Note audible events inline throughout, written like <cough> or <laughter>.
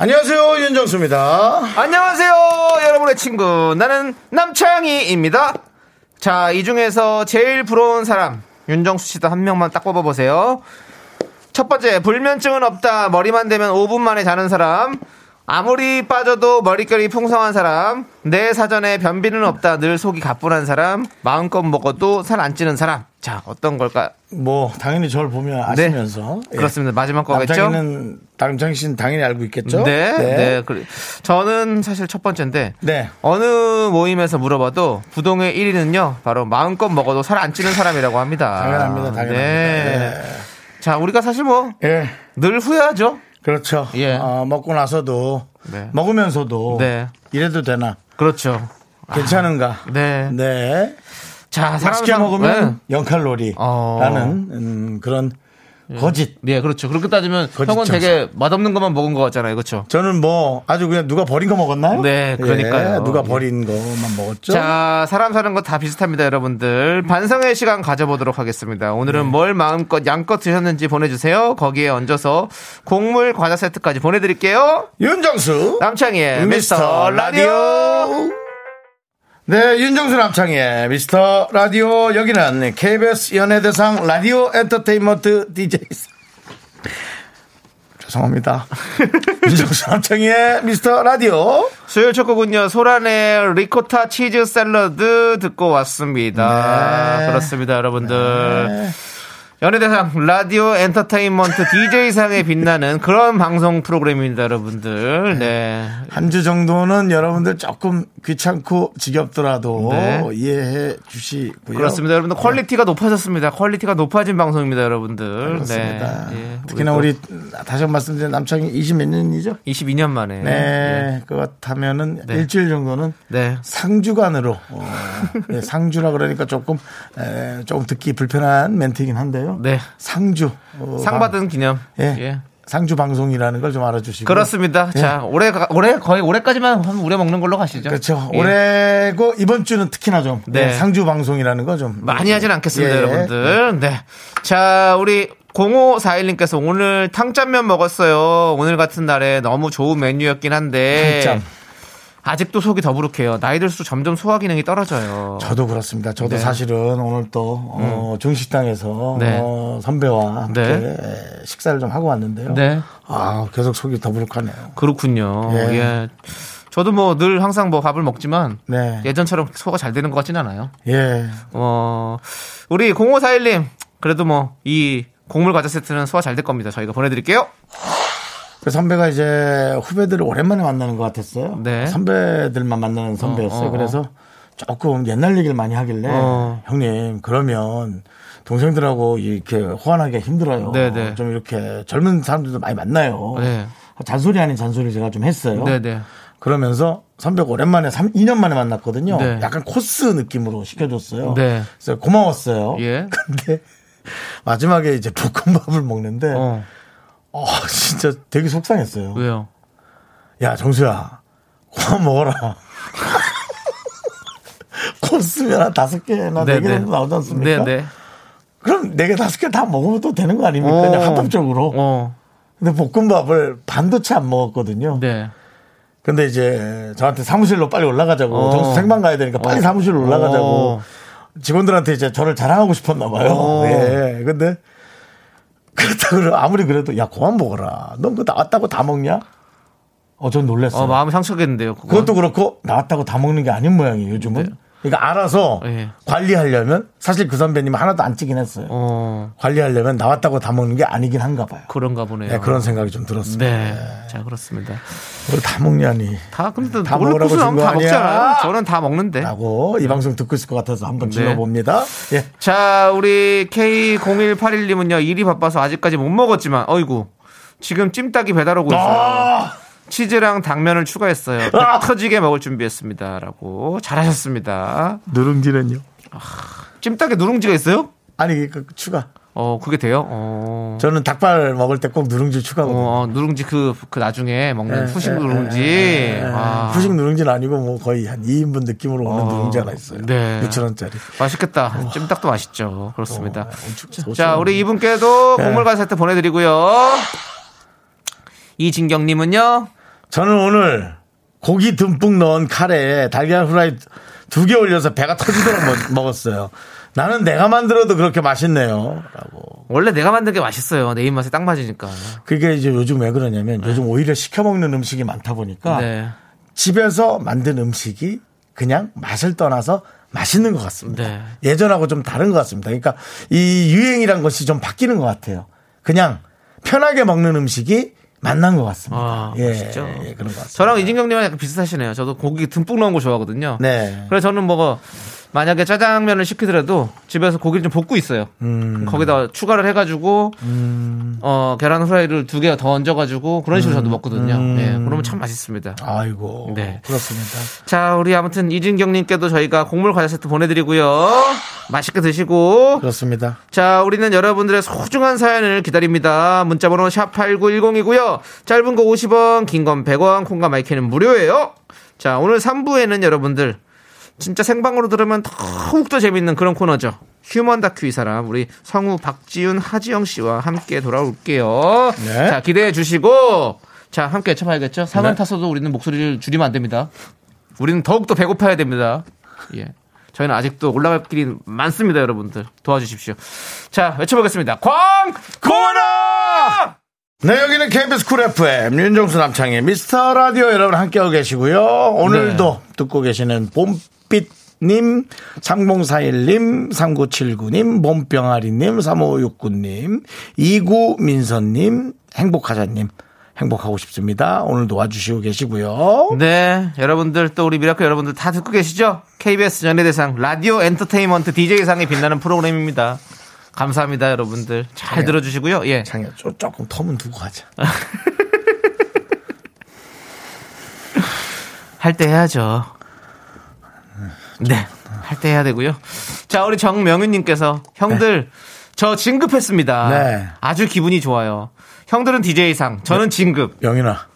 안녕하세요 윤정수입니다 안녕하세요, 여러분의 친구. 나는 남창희입니다. 자, 이 중에서 제일 부러운 사람, 윤정수 씨도 한 명만 딱 뽑아보세요. 첫 번째, 불면증은 없다. 머리만 대면 5분 만에 자는 사람. 아무리 빠져도 머릿결이 풍성한 사람. 내 사전에 변비는 없다. 늘 속이 가뿐한 사람. 마음껏 먹어도 살 안 찌는 사람. 자, 어떤 걸까? 뭐 당연히 저를 보면 아시면서 예. 그렇습니다. 마지막 거겠죠? 남창희 씨는 당연히 알고 있겠죠 네, 네. 그래. 저는 사실 첫 번째인데 네. 어느 모임에서 물어봐도 부동의 1위는요. 바로 마음껏 먹어도 살 안 찌는 사람이라고 합니다. 당연합니다 당연합니다 네. 네. 자, 우리가 사실 뭐늘 예. 후회하죠. 그렇죠 예. 어, 먹고 나서도 네. 먹으면서도 네. 이래도 되나 그렇죠. 괜찮은가 네. 네 자, 맛있게 먹으면 0칼로리라는 어. 음, 그런 거짓 네. 네, 그렇죠. 그렇게 따지면 형은 정서. 되게 맛없는 것만 먹은 것 같잖아요. 그렇죠? 저는 뭐 아주 그냥 누가 버린 거 먹었나요? 네, 그러니까요. 예, 누가 예. 버린 거만 먹었죠. 자, 사람 사는 거 다 비슷합니다, 여러분들. 반성의 시간 가져보도록 하겠습니다. 오늘은 네. 뭘 마음껏 양껏 드셨는지 보내주세요. 거기에 얹어서 곡물 과자 세트까지 보내드릴게요. 윤정수 남창희의 미스터 미스터 라디오. 네, 윤정수 남창희의 미스터 라디오 여기는 KBS 연예대상 라디오 엔터테인먼트 DJ <laughs> 죄송합니다. <laughs> 윤정수 남창희의 미스터 라디오 수요일 첫 곡은요, 소란의 리코타 치즈 샐러드 듣고 왔습니다. 네. 그렇습니다, 여러분들. 연예대상 라디오 엔터테인먼트 DJ상에 빛나는 <laughs> 그런 방송 프로그램입니다, 여러분들. 네. 한 주 정도는 여러분들 조금 귀찮고 지겹더라도 네. 이해해 주시고요. 그렇습니다, 여러분들. quality가 높아졌습니다. quality가 높아진 방송입니다, 여러분들. 그렇습니다. 네. 예, 특히나 또 우리 다시 한번 말씀드린 남창희 20몇 년이죠? 22년 만에. 네, 그렇다면은 네. 일주일 정도는 네. 상주간으로 어, 네, 상주라 그러니까 조금 에, 조금 듣기 불편한 멘트이긴 한데요. 네. 상주 어, 상 받은 기념. 예. 예. 상주 방송이라는 걸 좀 알아주시고 그렇습니다. 예. 자, 올해, 가- 올해, 거의 올해까지만 한번 우려 먹는 걸로 가시죠. 그렇죠. 예. 올해고 이번 주는 특히나 좀 네. 네, 상주 방송이라는 거 좀 많이 하진 않겠습니다, 예. 여러분들. 네. 자, 우리 0541님께서 오늘 탕짠면 먹었어요. 오늘 같은 날에 너무 좋은 메뉴였긴 한데. 탕짠. 아직도 속이 더부룩해요. 나이 들수록 점점 소화 기능이 떨어져요. 저도 그렇습니다. 저도 네. 사실은 오늘 또 어, 중식당에서 네. 어, 선배와 함께 네. 식사를 좀 하고 왔는데요. 네. 아 계속 속이 더부룩하네요. 그렇군요. 예. 예. 저도 뭐 늘 항상 뭐 밥을 먹지만 네. 예전처럼 소화가 잘 되는 것 같진 않아요. 예. 어, 우리 0541님, 그래도 뭐, 이 곡물 과자 세트는 소화 잘 될 겁니다. 저희가 보내드릴게요. 그 선배가 이제 후배들을 오랜만에 만나는 것 같았어요. 네. 선배들만 만나는 선배였어요. 어, 어, 어. 그래서 조금 옛날 얘기를 많이 하길래 어. 형님 그러면 동생들하고 이렇게 호환하기가 힘들어요. 네네. 좀 이렇게 젊은 사람들도 많이 만나요. 네. 잔소리 아닌 잔소리 제가 좀 했어요. 네네. 그러면서 선배가 오랜만에 3, 2년 만에 만났거든요. 네. 약간 코스 느낌으로 시켜줬어요. 네. 그래서 고마웠어요. 예. <laughs> 근데 마지막에 이제 볶음밥을 먹는데 어, 어, 진짜 되게 속상했어요. 왜요? 야, 정수야, 그만 먹어라. 코스면 한 다섯 개나 네개 네네. 정도 나오지 않습니까? 네네. 그럼 네 개, 다섯 개 다 먹으면 또 되는 거 아닙니까? 어. 그냥 합법적으로. 어, 근데 볶음밥을 반도 채 안 먹었거든요. 네. 근데 이제 저한테 사무실로 빨리 올라가자고. 어. 정수 생방 가야 되니까 빨리 어. 사무실로 올라가자고. 어. 직원들한테 이제 저를 자랑하고 싶었나 봐요. 어. 예. 근데 그렇다고 아무리 그래도 야, 그만 먹어라. 넌 그거 나왔다고 다 먹냐? 어, 전 놀랐어요. 어, 마음이 상처겠는데요. 그건. 그것도 그렇고 나왔다고 다 먹는 게 아닌 모양이에요 요즘은. 네. 그러니까 알아서 예. 관리하려면 사실 그 선배님 하나도 안 찌긴 했어요. 어, 관리하려면 나왔다고 다 먹는 게 아니긴 한가 봐요. 그런가 보네요. 네, 그런 생각이 좀 들었습니다. 네. 자, 그렇습니다. 그걸 다 먹냐니. 다, 근데 다 먹으라고 코스 준 나오면 거다 아니야? 먹잖아요. 저는 다 먹는데. 라고 이 방송 듣고 있을 것 같아서 한번 네. 질러봅니다. 예. 자, 우리 K0181님은요, 일이 바빠서 아직까지 못 먹었지만, 어이구, 지금 찜닭이 배달 오고 있어요. 아, 치즈랑 당면을 추가했어요. 배 아! 터지게 먹을 준비했습니다라고 잘하셨습니다. 누룽지는요? 찜닭에 누룽지가 있어요? 아니 그 추가. 어 그게 돼요? 어. 저는 닭발 먹을 때 꼭 누룽지 추가거든요. 어, 누룽지 그, 그 나중에 먹는 예, 후식 예, 누룽지. 예, 예. 아, 후식 누룽지는 아니고 뭐 거의 한 2인분 느낌으로 오는 어, 누룽지 하나 있어요. 네. 6천 원짜리. 맛있겠다. 찜닭도 맛있죠. 그렇습니다. 엄청 자, 우리 이분께도 네. 곡물과 세트 보내드리고요. 이진경님은요? 저는 오늘 고기 듬뿍 넣은 카레에 달걀 후라이 두 개 올려서 배가 터지도록 먹- 먹었어요. 나는 내가 만들어도 그렇게 맛있네요. 라고. 원래 내가 만든 게 맛있어요. 내 입맛에 딱 맞으니까. 그게 이제 요즘 왜 그러냐면 요즘 오히려 시켜 먹는 음식이 많다 보니까 네. 집에서 만든 음식이 그냥 맛을 떠나서 맛있는 것 같습니다. 네. 예전하고 좀 다른 것 같습니다. 그러니까 이 유행이란 것이 좀 바뀌는 것 같아요. 그냥 편하게 먹는 음식이 만난 것 같습니다. 아, 예, 맛있죠. 예, 그런 것 같습니다. 저랑 이진경님은 약간 비슷하시네요. 저도 고기 듬뿍 넣은 거 좋아하거든요. 네. 그래서 저는 뭐 만약에 짜장면을 시키더라도 집에서 고기를 좀 볶고 있어요. 음. 거기다 추가를 해가지고 어 계란 후라이를 두 개 더 얹어가지고 그런 식으로 저도 먹거든요. 음. 예, 그러면 참 맛있습니다. 아이고. 네. 그렇습니다. 자, 우리 아무튼 이진경님께도 저희가 곡물 과자 세트 보내드리고요. 맛있게 드시고. 그렇습니다. 자, 우리는 여러분들의 소중한 사연을 기다립니다. 문자번호 샵8910이고요. 짧은 거 50원, 긴 건 100원, 콩과 마이크는 무료예요. 자, 오늘 3부에는 여러분들 진짜 생방으로 들으면 더욱더 재밌는 그런 코너죠. 휴먼 다큐 이 사람 우리 성우 박지윤 하지영 씨와 함께 돌아올게요. 네. 자 기대해 주시고 자 함께 쳐봐야겠죠. 사만 네. 타서도 우리는 목소리를 줄이면 안 됩니다. 우리는 더욱더 배고파야 됩니다. 예. 저희는 아직도 올라갈 길이 많습니다, 여러분들. 도와주십시오. 자, 외쳐보겠습니다. 광고나! 네, 여기는 KBS 쿨 FM 윤정수 남창희의 미스터 라디오 여러분 함께하고 계시고요. 오늘도 듣고 계시는 봄 빛 님, 3041님, 3979님, 봄병아리님, 3569님, 이구민선님, 행복하자님. 행복하고 싶습니다. 오늘도 와주시고 계시고요. 네, 여러분들 또 우리 미라클 여러분들 다 듣고 계시죠? KBS 연예대상 라디오 엔터테인먼트 DJ상에 빛나는 프로그램입니다. 감사합니다, 여러분들. 잘 들어주시고요. 예. 장애 조- 조금 텀은 두고 가자. <laughs> 할 때 해야죠. 네. 할 때 해야 되고요. 자, 우리 정명윤님께서 형들 저 진급했습니다. 네. 아주 기분이 좋아요. 형들은 DJ상, 저는 진급. 영인아,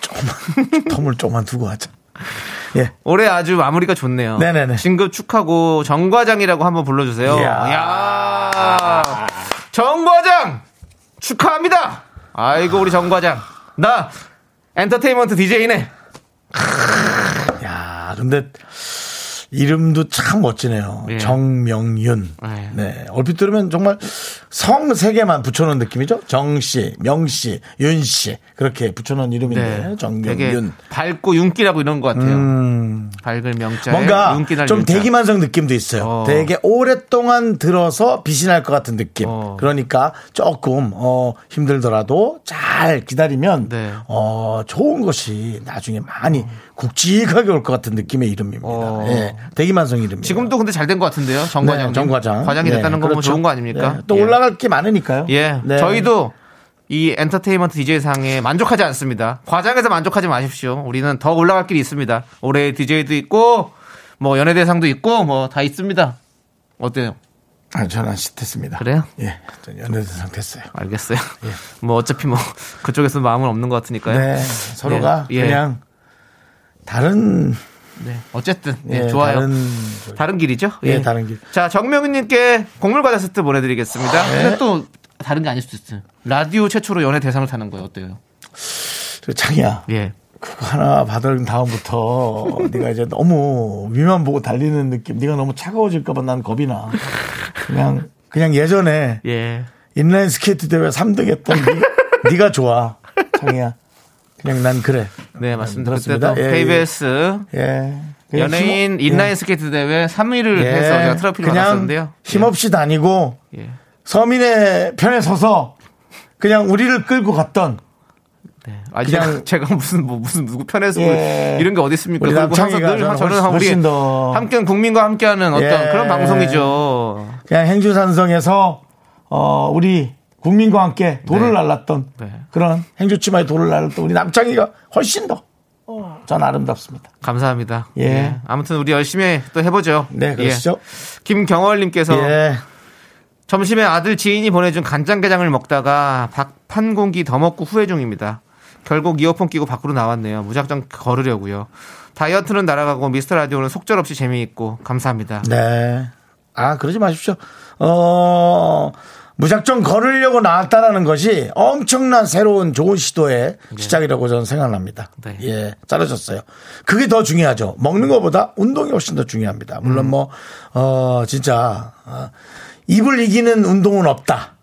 조금만, <laughs> 텀을 조금만 두고 하자. 예. 올해 아주 마무리가 좋네요. 네네네. 진급 축하고 정과장이라고 한번 불러주세요. 이야. 야 정과장 축하합니다. 아이고 우리 정과장 나 엔터테인먼트 DJ네. 야, 근데 이름도 참 멋지네요. 예. 정명윤. 네. 네. 얼핏 들으면 정말 성 세 개만 붙여놓은 느낌이죠. 정씨, 명씨, 윤씨. 그렇게 붙여놓은 이름인데. 네. 정명윤. 밝고 윤기라고 이런 것 같아요. 음, 밝을 명자에 뭔가 좀 윤자. 대기만성 느낌도 있어요. 어. 되게 오랫동안 들어서 빛이 날 것 같은 느낌. 어. 그러니까 조금 어, 힘들더라도 잘 기다리면 네. 어, 좋은 것이 나중에 많이 굵직하게 올 것 같은 느낌의 이름입니다. 어. 예, 대기만성 이름입니다. 지금도 근데 잘 된 것 같은데요. 정과장. 네, 정과장. 과장이 네, 됐다는 건뭐 그렇죠. 좋은 거 아닙니까? 네, 또 예. 올라갈 게 많으니까요. 예. 네. 저희도 이 엔터테인먼트 DJ상에 만족하지 않습니다. 과장에서 만족하지 마십시오. 우리는 더 올라갈 길이 있습니다. 올해 DJ도 있고, 뭐 연예대상도 있고, 뭐 다 있습니다. 어때요? 아, 저는 시했습니다 그래요? 예, 전 연애대상 됐어요. 알겠어요. <laughs> 뭐 어차피 뭐 그쪽에서 마음은 없는 것 같으니까요. 네, 서로가 예. 그냥 다른 네. 어쨌든 예, 예, 좋아요. 다른 다른, 길이죠? 예, 다른 길. 자, 정명윤님께 곡물 과자 세트 보내 드리겠습니다. 네. 근데 또 다른 게 아닐 수도 있어요. 라디오 최초로 연예 대상을 타는 거예요. 어때요? 저 창희야. 예. 그거 하나 받은 다음부터 <laughs> 네가 이제 너무 위만 보고 달리는 느낌. 네가 너무 차가워질까 봐 난 겁이 나. 그냥 그냥 예전에 예. 인라인 스케이트 대회 3등 했던 네, <laughs> 네가 좋아, 창희야. 그냥 난 그래. 네, 맞습니다. 그렇습니다. 그때도 예, KBS 예. 연예인 힘- 인라인 예. 스케이트 대회 3위를 예. 해서 제가 트로피를 그냥 받았었는데요. 힘없이 다니고 예. 서민의 편에 서서 그냥 우리를 끌고 갔던 아, 그냥- <laughs> 제가, 무슨 뭐 무슨 누구 편에서 예. 이런 게 어디 있습니까? 우리 그리고 항상 늘 저는 저는 훨씬- 우리 더- 함께 국민과 함께하는 어떤 예. 그런 방송이죠. 그냥 행주산성에서 어 우리 국민과 함께 돌을 네. 날랐던 네. 그런 행주치마에 돌을 날랐던 우리 남창희가 훨씬 더, 어, 전 아름답습니다. 감사합니다. 예. 아무튼 우리 열심히 또 해보죠. 네, 그러시죠? 예. 김경월님께서 예. 점심에 아들 지인이 보내준 간장게장을 먹다가 밥한 공기 더 먹고 후회 중입니다. 결국 이어폰 끼고 밖으로 나왔네요. 무작정 걸으려고요. 다이어트는 날아가고 미스터 라디오는 속절없이 재미있고 감사합니다. 네. 아, 그러지 마십시오. 어, 무작정 걸으려고 나왔다라는 것이 엄청난 새로운 좋은 시도의 시작이라고 저는 생각납니다. 네. 예, 자르셨어요. 그게 더 중요하죠. 먹는 것보다 운동이 훨씬 더 중요합니다. 물론 뭐, 어, 진짜, 어, 입을 이기는 운동은 없다.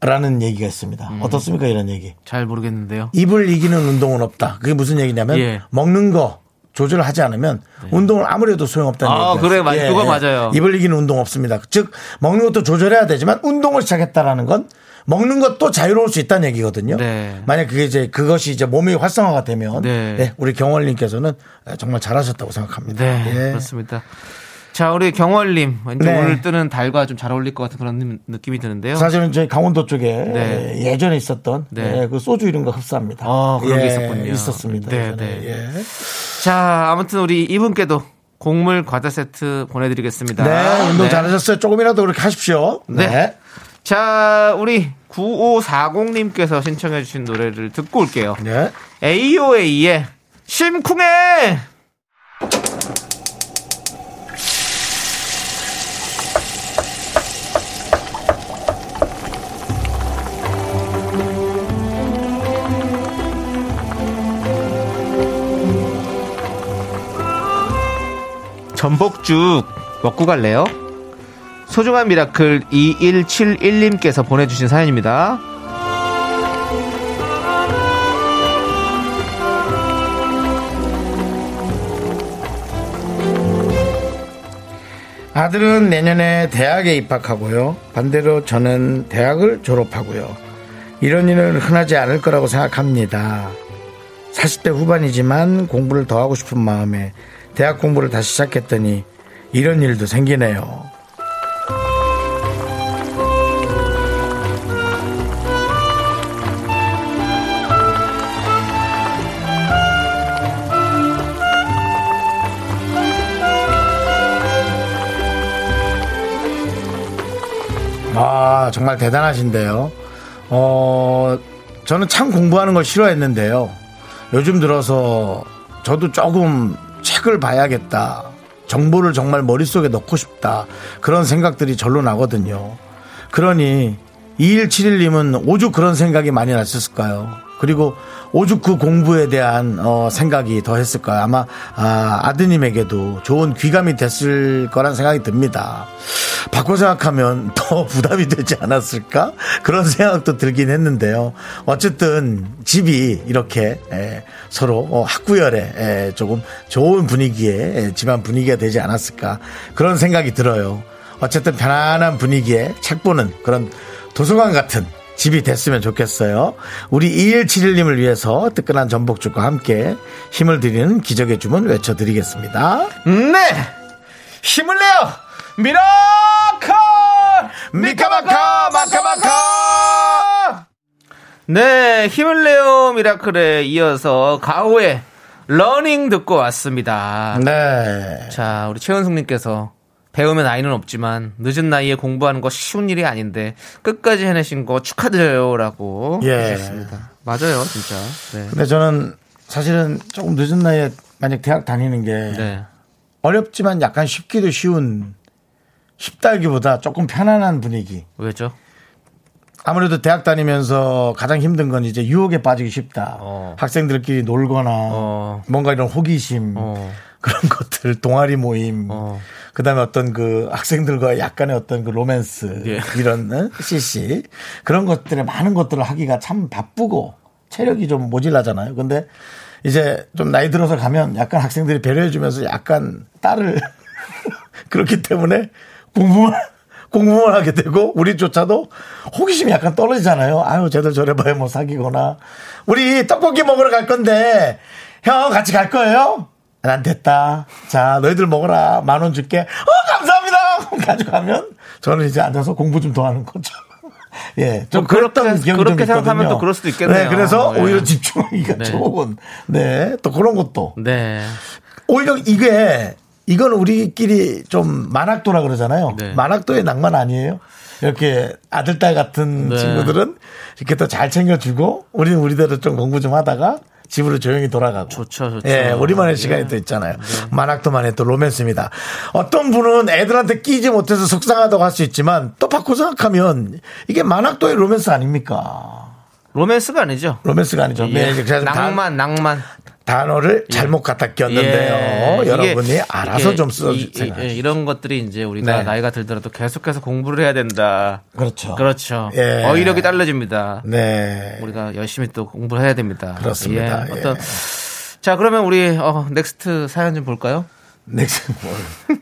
라는 얘기가 있습니다. 어떻습니까? 이런 얘기. 잘 모르겠는데요. 입을 이기는 운동은 없다. 그게 무슨 얘기냐면 예. 먹는 거 조절을 하지 않으면 운동을 아무래도 소용없다는 아, 얘기예요. 그래, 맞- 그거 맞아요. 입을 이기는 운동 없습니다. 즉 먹는 것도 조절해야 되지만 운동을 시작했다라는 건 먹는 것도 자유로울 수 있다는 얘기거든요. 네. 만약 그게 이제 그것이 이제 몸이 활성화가 되면 네. 네, 우리 경월님께서는 정말 잘하셨다고 생각합니다. 네, 예. 그렇습니다. 자, 우리 경월님. 네. 오늘 뜨는 달과 좀 잘 어울릴 것 같은 그런 느- 느낌이 드는데요. 사실은 저희 강원도 쪽에 네. 예전에 있었던 네. 예, 그 소주 이름과 흡사합니다. 어, 그런 게 예, 있었군요. 있었습니다. 네. 네. 예. 자, 아무튼 우리 이분께도 곡물 과자 세트 보내드리겠습니다. 네, 운동 네. 잘하셨어요. 조금이라도 그렇게 하십시오. 네. 네. 자, 우리 9540님께서 신청해주신 노래를 듣고 올게요. 네. AOA의 심쿵해! 전복죽 먹고 갈래요? 소중한 미라클 2171님께서 보내주신 사연입니다. 아들은 내년에 대학에 입학하고요. 반대로 저는 대학을 졸업하고요. 이런 일은 흔하지 않을 거라고 생각합니다. 40대 후반이지만 공부를 더 하고 싶은 마음에 대학 공부를 다시 시작했더니 이런 일도 생기네요. 아, 정말 대단하신데요. 어, 저는 참 공부하는 걸 싫어했는데요. 요즘 들어서 저도 조금 책을 봐야겠다. 정보를 정말 머릿속에 넣고 싶다. 그런 생각들이 절로 나거든요. 그러니 2171님은 오죽 그런 생각이 많이 났을까요? 그리고 오죽 그 공부에 대한 어, 생각이 더 했을 까요? 아마 아, 아드님에게도 좋은 귀감이 됐을 거란 생각이 듭니다. 바꿔 생각하면 <laughs> 더 부담이 되지 않았을까? 그런 생각도 들긴 했는데요. 어쨌든 집이 이렇게 에, 서로 어, 학구열에 에, 조금 좋은 분위기에 에, 집안 분위기가 되지 않았을까? 그런 생각이 들어요. 어쨌든 편안한 분위기에 책 보는 그런 도서관 같은 집이 됐으면 좋겠어요. 우리 2171님을 위해서 뜨끈한 전복죽과 함께 힘을 드리는 기적의 주문 외쳐드리겠습니다. 네! 힘을 내요! 미라클! 미카마카 마카마카 네, 힘을 내요 미라클에 이어서 가호의 Running 듣고 왔습니다. 네. 자, 우리 최은숙님께서 배움엔 나이는 없지만 늦은 나이에 공부하는 거 쉬운 일이 아닌데 끝까지 해내신 거 축하드려요라고 예. 해주셨습니다. 맞아요, 진짜. 네. 근데 저는 사실은 조금 늦은 나이에 만약 대학 다니는 게 네. 어렵지만 약간 쉽기도 쉬운 쉽다기보다 조금 편안한 분위기. 왜죠? 아무래도 대학 다니면서 가장 힘든 건 이제 유혹에 빠지기 쉽다. 어. 학생들끼리 놀거나 어. 뭔가 이런 호기심 어. 그런 <laughs> 것들 동아리 모임 어. 그다음에 어떤 그 학생들과 약간의 어떤 그 로맨스 예. 이런 어? CC 그런 것들에 많은 것들을 하기가 참 바쁘고 체력이 좀 모질라잖아요. 근데 이제 좀 나이 들어서 가면 약간 학생들이 배려해 주면서 약간 딸을 <laughs> 그렇기 때문에 공부만 <laughs> 공부만 하게 되고 우리조차도 호기심이 약간 떨어지잖아요. 아유 쟤들 저래 봐야 뭐 사귀거나 우리 떡볶이 먹으러 갈 건데 형 같이 갈 거예요? 난 됐다. 자 너희들 먹어라 만 원 줄게. 어 감사합니다. <laughs> 가져가면 저는 이제 앉아서 공부 좀 더 하는 거죠. <laughs> 예, 좀뭐 그랬던 생- 기억이 그렇게 좀 생각하면. 또 그럴 수도 있겠네요. 네, 그래서 예. 오히려 집중하기가 네. 좋은, 네, 또 그런 것도. 네. 오히려 이게, 이건 우리끼리 좀 만학도라 그러잖아요. 네. 만학도의 낭만 아니에요? 이렇게 아들, 딸 같은 네. 친구들은 이렇게 또 잘 챙겨주고, 우리는 우리대로 좀 공부 좀 하다가 집으로 조용히 돌아가고. 좋죠, 좋죠. 예, 우리만의 네. 시간이 또 있잖아요. 만학도만의 또 로맨스입니다. 어떤 분은 애들한테 끼지 못해서 속상하다고 할 수 있지만 또 바꿔 생각하면 이게 만학도의 로맨스 아닙니까? 로맨스가 아니죠. 로맨스가 아니죠. 예. 네, 제가 좀 낭만, 낭만. 단어를 잘못 갖다 꼈는데요. 예. 여러분이 알아서 좀 써, 이- 이- 생각해 예, 이런 것들이 이제 우리가 네. 나이가 들더라도 계속해서 공부를 해야 된다. 그렇죠. 그렇죠. 예. 어휘력이 딸려집니다. 네. 우리가 열심히 또 공부를 해야 됩니다. 그렇습니다. 예. 예. 어떤 자 그러면 우리 어, next 사연 좀 볼까요? 뭘.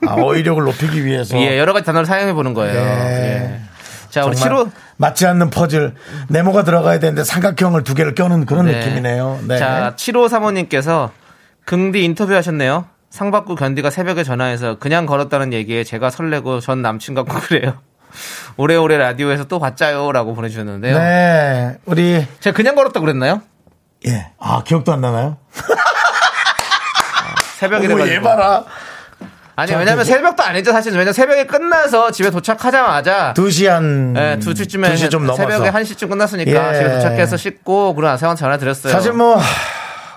아, 어휘력을 높이기 위해서. 예, 여러 가지 단어를 사용해 보는 거예요. 예. 예. 자 우리 정말 7호 맞지 않는 퍼즐 네모가 들어가야 되는데 삼각형을 두 개를 껴는 그런 느낌이네요. 네. 자 7호 사모님께서 긍디 인터뷰하셨네요. 상 받고 견디가 새벽에 전화해서 그냥 걸었다는 얘기에 제가 설레고 전 남친 같고 <laughs> 그래요. 오래오래 라디오에서 또 봤자요라고 보내주셨는데요. 네. 우리 제가 그냥 걸었다 고 그랬나요? 예. 아, 기억도 안 나나요? 새벽이래 어머, 가지고. 얘 봐라. 아니 자, 왜냐면 그- 새벽도 아니죠 사실 왜냐면 새벽에 끝나서 집에 도착하자마자 2시 한. 네, 두 시쯤에 2시 좀 넘어서. 새벽에 1시쯤 끝났으니까 예. 집에 도착해서 씻고 그러나 세원 전화 드렸어요. 사실 뭐,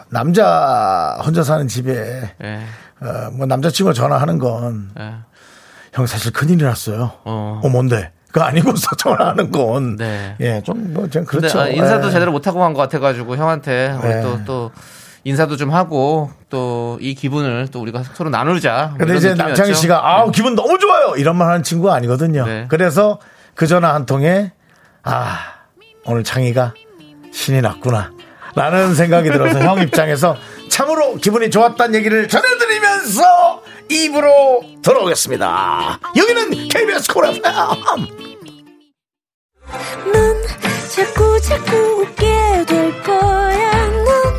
남자 혼자 사는 집에, 예. 어, 뭐, 남자친구가 전화하는 건, 예. 형 사실 큰일이 났어요. 어. 어, 뭔데? 그거 아니고서 <laughs> 전화하는 건. 네. 예, 좀, 뭐, 전 근데 그렇죠. 아, 인사도 예. 제대로 못 하고 간 것 같아가지고 형한테 우리 예. 또또 인사도 좀 하고 또 이 기분을 또 우리가 서로 나누자. 뭐 근데 이제. 남창희 씨가 아우 기분 너무 좋아요 이런 말 하는 친구가 아니거든요. 네. 그래서 그 전화 한 통에 아 오늘 창희가 신이 났구나 라는 생각이 들어서 형 입장에서 참으로 기분이 좋았다는 얘기를 전해드리면서 입으로 돌아오겠습니다. 여기는 KBS 콜 FM. 넌 자꾸 자꾸 웃게 될 거야. 넌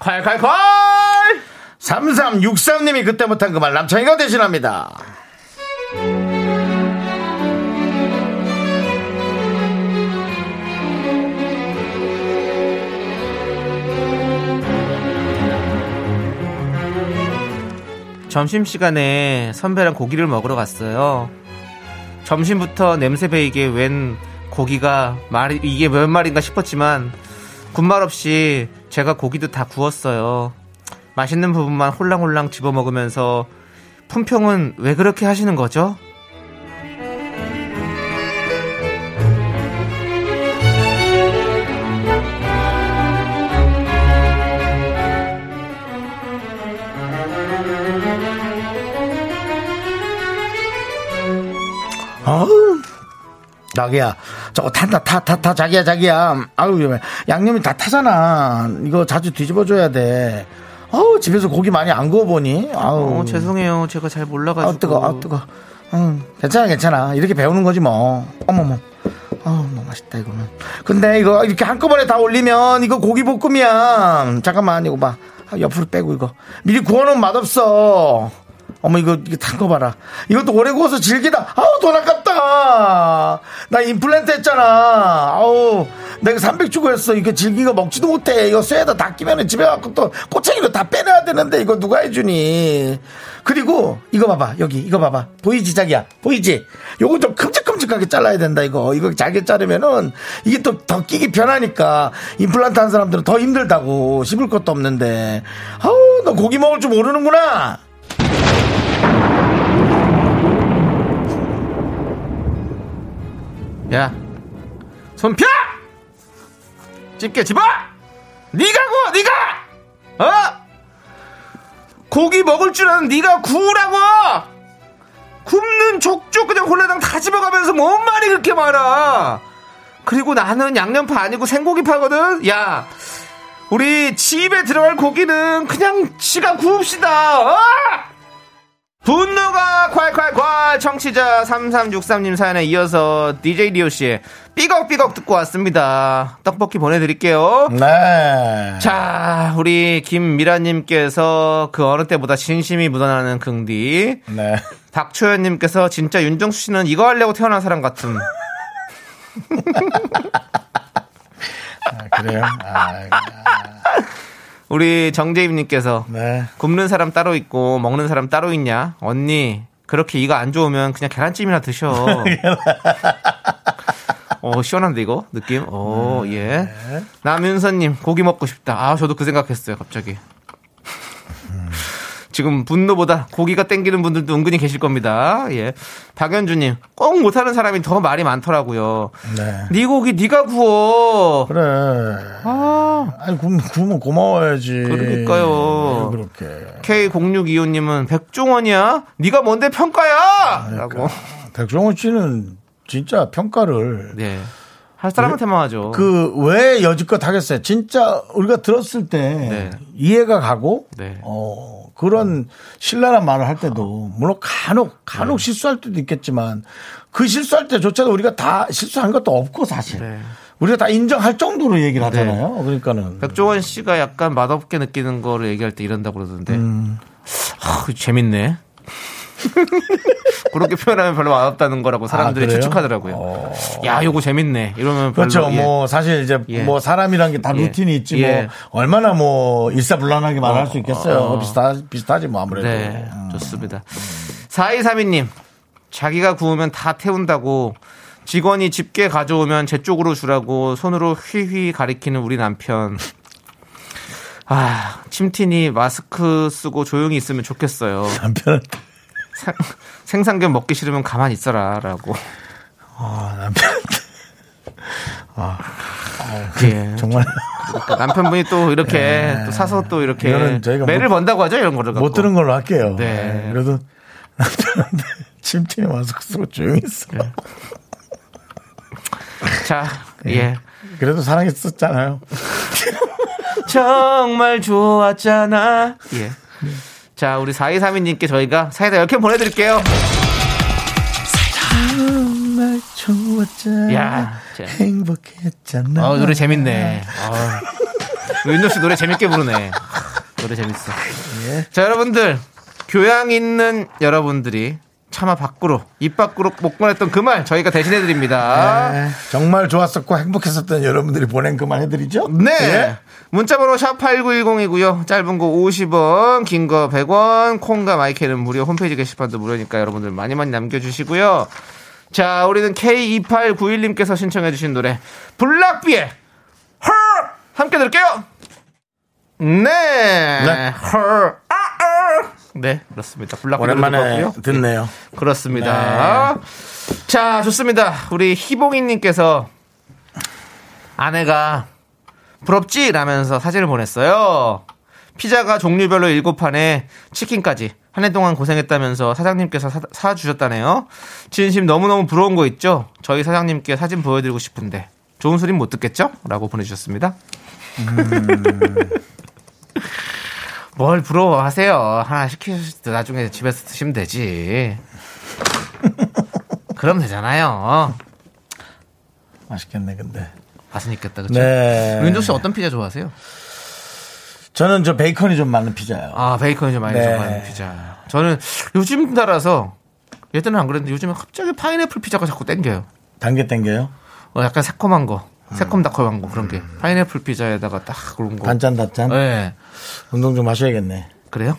콸콸콸 3363님이 그때 못한 그 말 남창희가 대신합니다. 점심시간에 선배랑 고기를 먹으러 갔어요. 점심부터 냄새 배이게 웬 고기가 말이 이게 몇 마리인가 싶었지만 군말 없이 제가 고기도 다 구웠어요. 맛있는 부분만 홀랑홀랑 집어 먹으면서 품평은 왜 그렇게 하시는 거죠? 아우, 자기야, 저거 탄다, 타, 타, 타, 자기야, 자기야. 아유, 위험해. 양념이 다 타잖아. 이거 자주 뒤집어줘야 돼. 아우, 집에서 고기 많이 안 구워보니? 아우. 어, 죄송해요. 제가 잘 몰라가지고. 아우, 뜨거, 아우, 뜨거. 응, 괜찮아, 괜찮아. 이렇게 배우는 거지, 뭐. 어머머. 아우, 너무 맛있다, 이거는. 근데 이거 이렇게 한꺼번에 다 올리면 이거 고기 볶음이야. 잠깐만, 이거 봐. 아, 옆으로 빼고 이거. 미리 구워놓으면 맛없어. 어머, 이거, 이거 탄 거 봐라. 이것도 오래 구워서 질기다. 아우, 돈 아깝다. 나 임플란트 했잖아. 아우, 내가 300 주고 했어. 이거 거 먹지도 못해. 이거 쇠에다 다 끼면은 집에 갖고 또 꼬챙이로 다 빼내야 되는데 이거 누가 해주니. 그리고 이거 봐봐. 여기, 이거 봐봐. 보이지, 자기야? 보이지? 요거 좀 큼직큼직하게 잘라야 된다, 이거. 이거 잘게 자르면은 이게 또 더 끼기 편하니까 임플란트 한 사람들은 더 힘들다고. 씹을 것도 없는데. 아우, 너 고기 먹을 줄 모르는구나. 야, 손 펴! 집게 집어! 네가 구워, 네가! 어? 고기 먹을 줄 아는 네가 구우라고! 굽는 족족 그냥 홀라당 다 집어가면서 뭔 말이 그렇게 많아 그리고 나는 양념파 아니고 생고기 파거든 야 우리 집에 들어갈 고기는 그냥 지가 구웁시다 어? 분노가 콸콸콸 청취자 3363님 사연에 이어서 DJ 리오 씨의 삐걱삐걱 듣고 왔습니다 떡볶이 보내드릴게요 네. 자, 우리 김미라님께서 그 어느 때보다 진심이 묻어나는 긍디. 네. 박초연님께서 진짜 윤정수 씨는 이거 하려고 태어난 사람 같은. <laughs> 아, 그래요? 아, 우리 정재임님께서 네. 굽는 사람 따로 있고 먹는 사람 따로 있냐? 언니, 그렇게 이거 안 좋으면 그냥 계란찜이나 드셔. <laughs> 어, 시원한데 이거? 느낌? 어, 예. 남윤서님, 고기 먹고 싶다. 아, 저도 그 생각했어요, 갑자기. 지금 분노보다 고기가 땡기는 분들도 은근히 계실 겁니다. 예. 박연주님, 꼭 못하는 사람이 더 말이 많더라고요. 네. 네 고기 네가 구워. 그래. 아, 아니, 구, 구면 고마워야지. 그러니까요. 왜 그렇게. K0625님은 백종원이야? 네가 뭔데 평가야? 라고. 백종원 씨는 진짜 평가를 네. 할 사람한테만 하죠. 그 왜 여지껏 하겠어요? 진짜 우리가 들었을 때 네. 이해가 가고 네. 어 그런 신랄한 말을 할 때도 물론 간혹 간혹 네. 실수할 때도 있겠지만 그 실수할 때조차도 우리가 다 실수한 것도 없고 사실 네. 우리가 다 인정할 정도로 얘기를 하잖아요. 그러니까는 백종원 씨가 약간 맛없게 느끼는 거를 얘기할 때 이런다고 그러던데. 음. 아, 재밌네. <laughs> 그렇게 <laughs> 표현하면 별로 맛없다는 거라고 사람들이 아? 추측하더라고요. 어. 야, 요거 재밌네. 이러면 별로 그렇죠. 예. 뭐 사실 이제 예. 뭐 사람이란 게다 예. 루틴이 있지 예. 뭐 얼마나 뭐 일사불란하게 말할 수 있겠어요. 어. 비슷하 비슷하지 뭐 아무래도. 네, 음. 좋습니다. 4232님, 자기가 구우면 다 태운다고 직원이 집게 가져오면 제 쪽으로 주라고 손으로 휘휘 가리키는 우리 남편. 아, 침틴이 마스크 쓰고 조용히 있으면 좋겠어요. 남편은 생- 생삼겹 먹기 싫으면 가만히 있어라. 라고. 아, 남편 예. 정말 그러니까 남편분이 또 이렇게 또 사서 또 이렇게 매를 못- 번다고 하죠. 이런 거를. 못 갖고. 들은 걸로 할게요. 네. 네, 그래도 남편한테 침팀에 마스크 쓰고 조용히 있어. 네. 자, 예. 그래도 사랑했었잖아요. <laughs> 정말 좋았잖아. 예. 자, 우리 4232님께 저희가 사이다 10캔 보내드릴게요. 정말 좋았잖아. 야, 자. 행복했잖아. 어, 노래 재밌네. 아, 윤정 씨 노래 재밌게 부르네. 노래 재밌어. 자, 여러분들. 교양 있는 여러분들이 차마 밖으로, 입 밖으로 못 보냈던 그 말 저희가 대신해 드립니다. 네, 정말 좋았었고 행복했었던 여러분들이 보낸 그만 해드리죠. 네. 예. 문자번호 샵 8910이고요. 짧은 거 50원, 긴 거 100원, 콩과 마이크는 무료, 홈페이지 게시판도 무료니까 여러분들 많이 많이 남겨주시고요. 자, 우리는 K2891님께서 신청해주신 노래, 블락비의 헐! 함께 들을게요! 네. 네. 헐. 아, 아. 네, 그렇습니다. 블락비 오랜만에 노래 듣네요. 그렇습니다. 자, 좋습니다. 우리 희봉이님께서 아내가 부럽지? 라면서 사진을 보냈어요. 피자가 종류별로 7판에 치킨까지 한 해 동안 고생했다면서 사장님께서 사, 사주셨다네요. 진심 너무너무 부러운 거 있죠? 저희 사장님께 사진 보여드리고 싶은데 좋은 소린 못 듣겠죠? 라고 보내주셨습니다. <laughs> 뭘 부러워하세요. 하나 시키실 때 나중에 집에서 드시면 되지. 그럼 되잖아요. 맛있겠네, 근데. 맛은 있겠다, 그쵸? 네. 윤종 씨 어떤 피자 좋아하세요? 저는 저 베이컨이 좀 많은 피자요. 아, 베이컨이 좀 많이 네. 들어가는 피자. 저는 요즘 따라서 예전엔 안 그랬는데 요즘에 갑자기 파인애플 피자가 자꾸 땡겨요. 단계 땡겨요. 어, 약간 새콤한 거. 새콤달콤한 거 그런 게 파인애플 피자에다가 딱 그런 거. 단짠, 단짠. 네. 운동 좀 하셔야겠네. 그래요?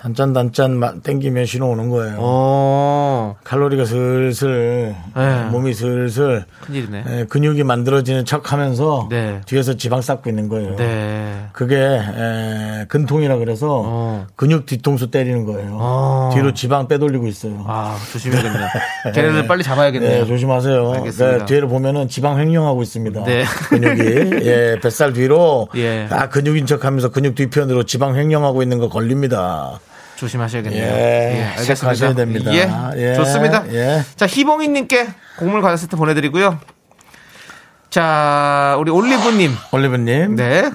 단짠, 단짠 마- 땡기면 신호 오는 거예요. 어. 칼로리가 슬슬, 네. 몸이 슬슬, 큰일이네. 에, 근육이 만들어지는 척 하면서 네. 뒤에서 지방 쌓고 있는 거예요. 네. 그게 에, 근통이라 그래서 어. 근육 뒤통수 때리는 거예요. 어. 뒤로 지방 빼돌리고 있어요. 아, 조심해야겠네요. <laughs> 걔네들 빨리 잡아야겠네요. 네, 조심하세요. 알겠습니다. 네, 뒤를 보면은 지방 횡령하고 있습니다. 네. 근육이 예, 뱃살 뒤로 예. 아 근육인 척하면서 근육 뒤편으로 지방 횡령하고 있는 거 걸립니다. 조심하셔야겠네요. 예, 체크하셔야 됩니다. 예, 예, 좋습니다. 예. 자, 희봉이님께 곡물 과자 세트 보내드리고요. 자, 우리 올리브님. 올리브님. 네.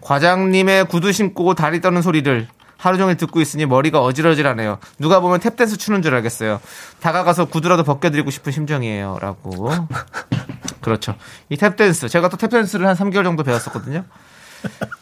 과장님의 구두 신고 다리 떠는 소리를 하루 종일 듣고 있으니 머리가 어지러지하네요. 누가 보면 탭댄스 추는 줄 알겠어요. 다가가서 구두라도 벗겨드리고 싶은 심정이에요. 라고. <laughs> 그렇죠. 이 탭댄스. 제가 또 탭댄스를 한 3개월 정도 배웠었거든요.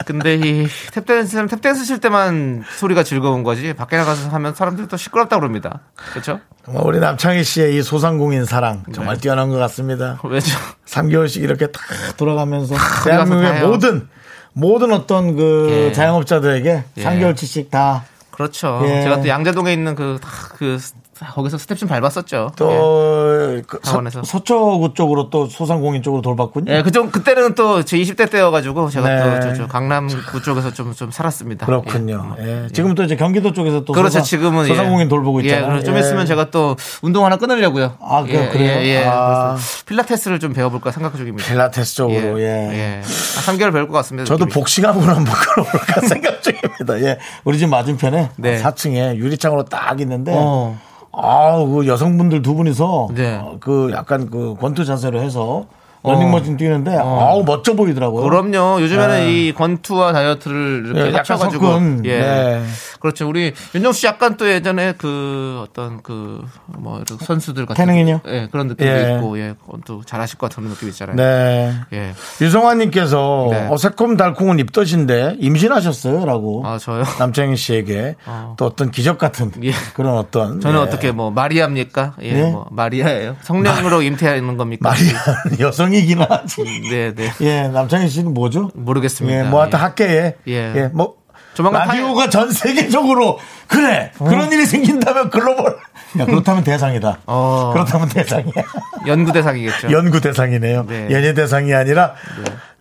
근데 이 탭댄스는 탭댄스 칠 때만 소리가 즐거운 거지. 밖에 나가서 하면 사람들이 또 시끄럽다고 그럽니다. 그렇죠? 정말 우리 남창희 씨의 이 소상공인 사랑 정말 네. 뛰어난 것 같습니다. 왜죠? 3개월씩 이렇게 다 돌아가면서 대한민국의. 모든 모든 어떤 그 예. 자영업자들에게 예. 3개월치씩 다 그렇죠. 예. 제가 또 양재동에 있는 그, 다 그, 거기서 스텝 좀 밟았었죠. 예. 또그 서, 강원에서. 서 초구 쪽으로 또 소상공인 쪽으로 돌봤군요. 예, 그좀 그때는 또 제 20대 때여가지고 제가 네. 또 저, 저 강남구 쪽에서 좀 좀 살았습니다. 그렇군요. 예. 예. 지금 또 이제 경기도 쪽에서 또 그렇죠. 소상, 지금은 소상공인 예. 돌보고 있잖아요. 예, 그래서 좀 예. 있으면 제가 또 운동 하나 끊으려고요. 아, 그래요? 예? 예, 예. 아. 필라테스를 좀 배워볼까 생각 중입니다. 필라테스 쪽으로 예. 예. 한 3개월 배울 것 같습니다. 저도 느낌이. 복싱학으로 한번 <laughs> 걸어볼까 생각 중입니다. 예. 우리 집 맞은편에 네. 4층에 유리창으로 딱 있는데 어. 아우, 그 여성분들 두 분이서 네. 어, 그 약간 그 권투 자세로 해서 러닝머신 뛰는데 아우 멋져 보이더라고요. 그럼요. 요즘에는 네. 이 권투와 다이어트를 이렇게 예, 약간 합쳐가지고 섞은, 예. 네. 그렇죠. 우리 윤정수 씨 약간 또 예전에 그 어떤 그 뭐 선수들 같은 태능인요? 예, 그런 느낌도 예. 있고 예, 권투 잘하실 것 같은 느낌 있잖아요. 네. 예. 유성환님께서 네. 어, 새콤달콩은 입덧인데 임신하셨어요? 라고 아, 저요? <laughs> 남창희 씨에게 또 어떤 기적 같은 예. 그런 어떤 저는 예. 어떻게 뭐 마리아입니까? 예, 네? 뭐 마리아예요. 성령으로 잉태하는 겁니까? 마리아 여성 이긴 하지. 네, 네. <laughs> 예, 남창희 씨는 뭐죠? 모르겠습니다. 예, 뭐 하여튼 예. 학계에 예. 예, 뭐 조만간 라디오가 전 세계적으로 그래 그런 일이 생긴다면 글로벌 야 그렇다면 대상이다. 어. 그렇다면 대상이야. 연구 대상이겠죠. <laughs> 연구 대상이네요. 네. 연예 대상이 아니라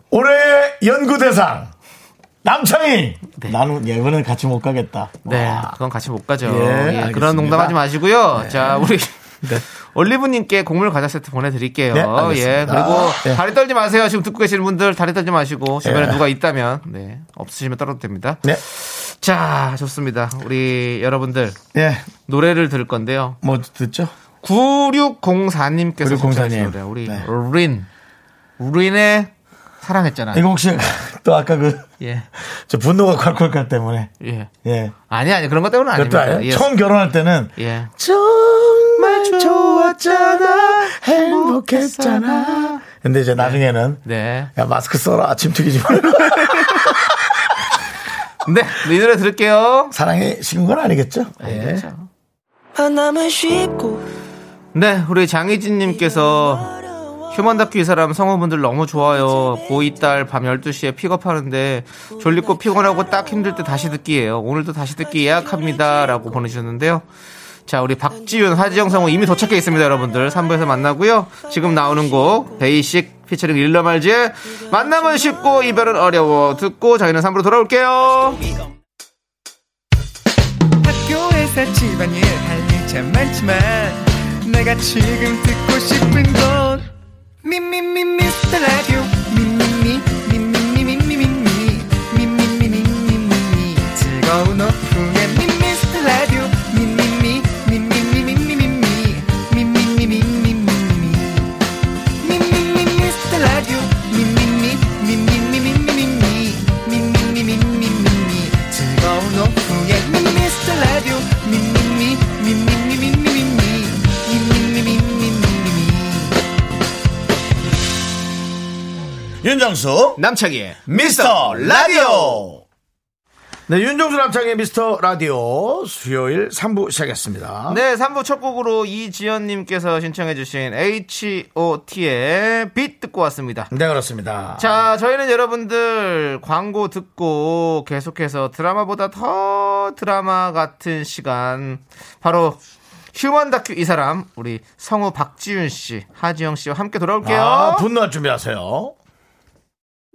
올해의 연구 대상 남창희. 나는 예, 이번엔 같이 못 가겠다. 네, 와. 그건 같이 못 가죠. 예, 예. 그런 농담하지 마시고요. 자, 우리 올리브님께 곡물 과자 세트 보내드릴게요. 네, 알겠습니다. 예, 그리고 예. 다리 떨지 마세요. 지금 듣고 계시는 분들 다리 떨지 마시고 주변에 예. 누가 있다면 네 없으시면 떨어도 됩니다. 네, 자, 좋습니다. 우리 여러분들 예, 노래를 들을 건데요. 뭐 듣죠? 9604님께서 9604 님. 우리 네. 린 린의 사랑했잖아요. 이거 혹시 <laughs> 또 아까 그저 예, 분노가 콸콸콸 때문에 예. 예. 아니 아니 그런 것 때문은 아닙니다. 예. 처음 결혼할 때는 예. 정말 좋았잖아 행복했잖아 근데 이제 나중에는 네. 야 마스크 써라 아침 튀기지 말고 <laughs> 네, 이 노래 들을게요. 사랑이 식은 건 아니겠죠? 예. 네, 우리 장희진님께서 휴먼 다큐 이 사람 성우분들 너무 좋아요. 고2 딸밤 12시에 픽업하는데 졸리고 피곤하고 딱 힘들 때 다시 듣기예요. 오늘도 다시 듣기 예약합니다. 라고 보내주셨는데요. 자, 우리 박지윤, 하지영 성우 이미 도착해 있습니다, 여러분들. 3부에서 만나고요. 지금 나오는 곡, 베이식 피처링 일러 말지의 만남은 쉽고 이별은 어려워. 듣고 저희는 3부로 돌아올게요. 학교에서 집안일 할일참 많지만 내가 지금 듣고 싶은 건 미미미 미스터 라디오 윤정수 남창희의 미스터 라디오. 네 윤정수 남창의 미스터 라디오 수요일 3부 시작했습니다. 네, 3부 첫 곡으로 이지연님께서 신청해주신 H.O.T의 빛 듣고 왔습니다. 네 그렇습니다. 자, 저희는 여러분들 광고 듣고 계속해서 드라마보다 더 드라마 같은 시간, 바로 휴먼 다큐 이 사람, 우리 성우 박지윤 씨, 하지영 씨와 함께 돌아올게요. 아, 분노할 준비하세요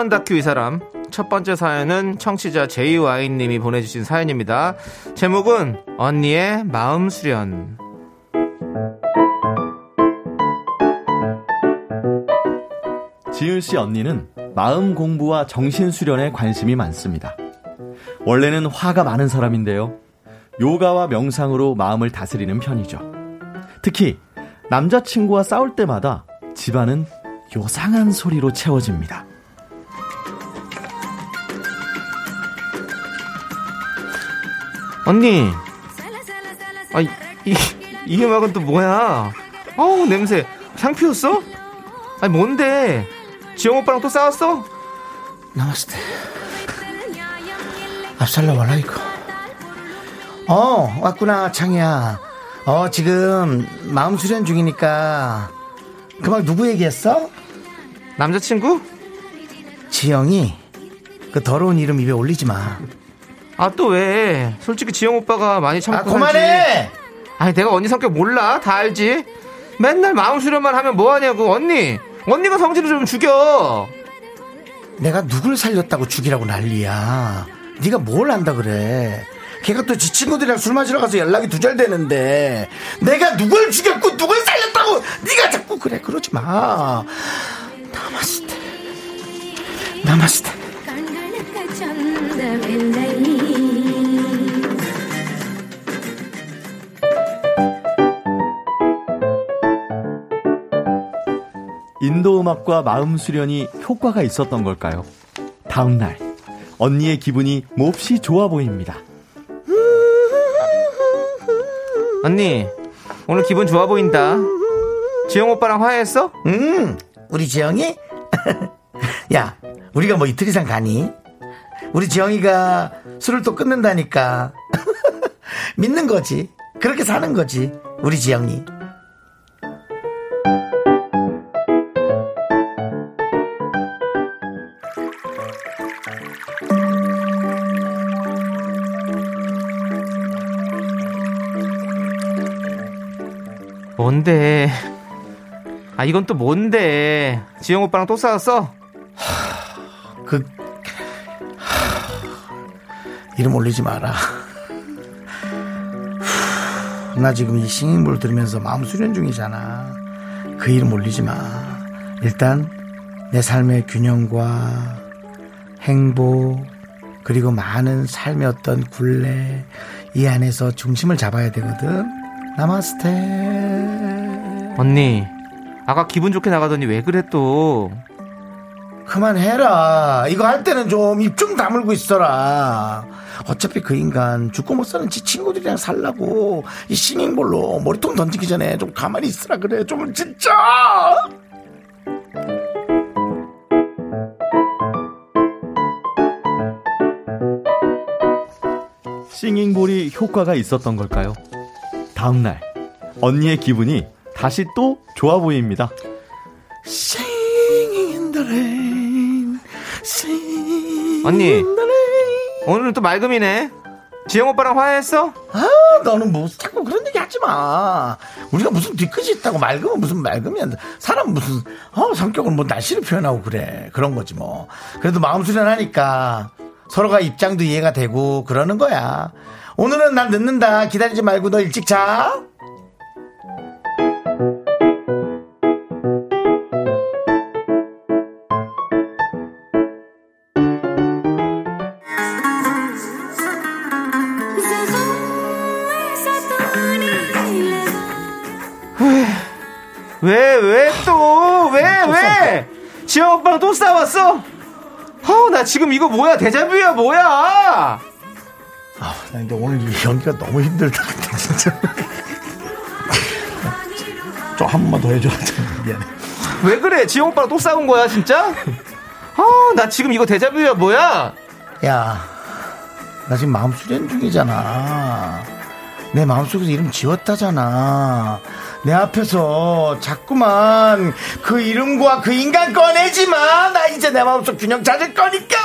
휴먼 다큐 이 사람 첫 번째 사연은 청취자 제이와인님이 보내주신 사연입니다 제목은 언니의 마음 수련 지은 씨 언니는 마음 공부와 정신 수련에 관심이 많습니다. 원래는 화가 많은 사람인데요. 요가와 명상으로 마음을 다스리는 편이죠. 특히 남자친구와 싸울 때마다 집안은 요상한 소리로 채워집니다. 언니 아, 이, 이, 이 음악은 또 뭐야 어우 냄새 향 피웠어? 아니 뭔데 지영 오빠랑 또 싸웠어? 나마스테. 압살라 알라이고. 어, 왔구나, 창이야. 어, 지금 마음 수련 중이니까. 그 말 누구 얘기했어? 남자친구? 지영이. 그 더러운 이름 입에 올리지 마. 아 또 왜? 솔직히 지영 오빠가 많이 참고 아, 그만해! 아니 내가 언니 성격 몰라 다 알지 맨날 마음 수련만 하면 뭐하냐고 언니 언니가 성질을 좀 죽여 내가 누굴 살렸다고 죽이라고 난리야. 네가 뭘 안다 그래. 걔가 또 지 친구들이랑 술 마시러 가서 연락이 두절되는데 내가 누굴 죽였고 누굴 살렸다고 네가 자꾸 그래 그러지 마. 나마스테. 나마스테. 인도 음악과 마음 수련이 효과가 있었던 걸까요? 다음 날 언니의 기분이 몹시 좋아 보입니다. 언니 오늘 기분 좋아 보인다 지영 오빠랑 화해했어? 음, 우리 지영이? <laughs> 야, 우리가 뭐 이틀 이상 가니? 우리 지영이가 술을 또 끊는다니까. <laughs> 믿는 거지. 그렇게 사는 거지. 우리 지영이. 뭔데 아 이건 또 뭔데 지영 오빠랑 또 싸웠어? 이름 올리지 마라. 나 지금 이 싱잉볼 들으면서 마음 수련 중이잖아. 그 이름 올리지 마. 일단, 내 삶의 균형과 행복, 그리고 많은 삶의 어떤 굴레, 이 안에서 중심을 잡아야 되거든. 나마스테. 언니 아까 기분 좋게 나가더니 왜 그래 또 그만해라. 이거 할 때는 좀 입 좀 다물고 있어라. 어차피 그 인간 죽고 못 사는 지 친구들이랑 살라고 이 싱잉볼로 머리통 던지기 전에 좀 가만히 있으라 그래. 좀 진짜. 싱잉볼이 효과가 있었던 걸까요? 다음 날 언니의 기분이 다시 또 좋아 보입니다. Singing 언니. 오늘은 또 맑음이네 지영 오빠랑 화해했어? 아, 너는 뭐 자꾸 그런 얘기 하지 마. 우리가 무슨 뒤끝이 있다고 맑으면 무슨 맑음이야. 사람 무슨 어, 성격을 뭐 날씨를 표현하고 그래. 그런 거지 뭐. 그래도 마음 수련하니까 서로가 입장도 이해가 되고 그러는 거야. 오늘은 난 늦는다. 기다리지 말고 너 일찍 자. 나 지금 이거 뭐야? 데자뷰야, 뭐야? 아, 나 근데 오늘 이 연기가 너무 힘들다. 근데 진짜. 좀한 번만 더 해줘. 미안해. 왜 그래? 지영 오빠랑 또 싸운 거야, 진짜? 어, 나 지금 이거 데자뷰야, 뭐야? 야, 나 지금 마음 수련 중이잖아. 내 마음속에서 이름 지웠다잖아. 내 앞에서 자꾸만 그 이름과 그 인간 꺼내지 마. 나 이제 내 마음속 균형 찾을 거니까.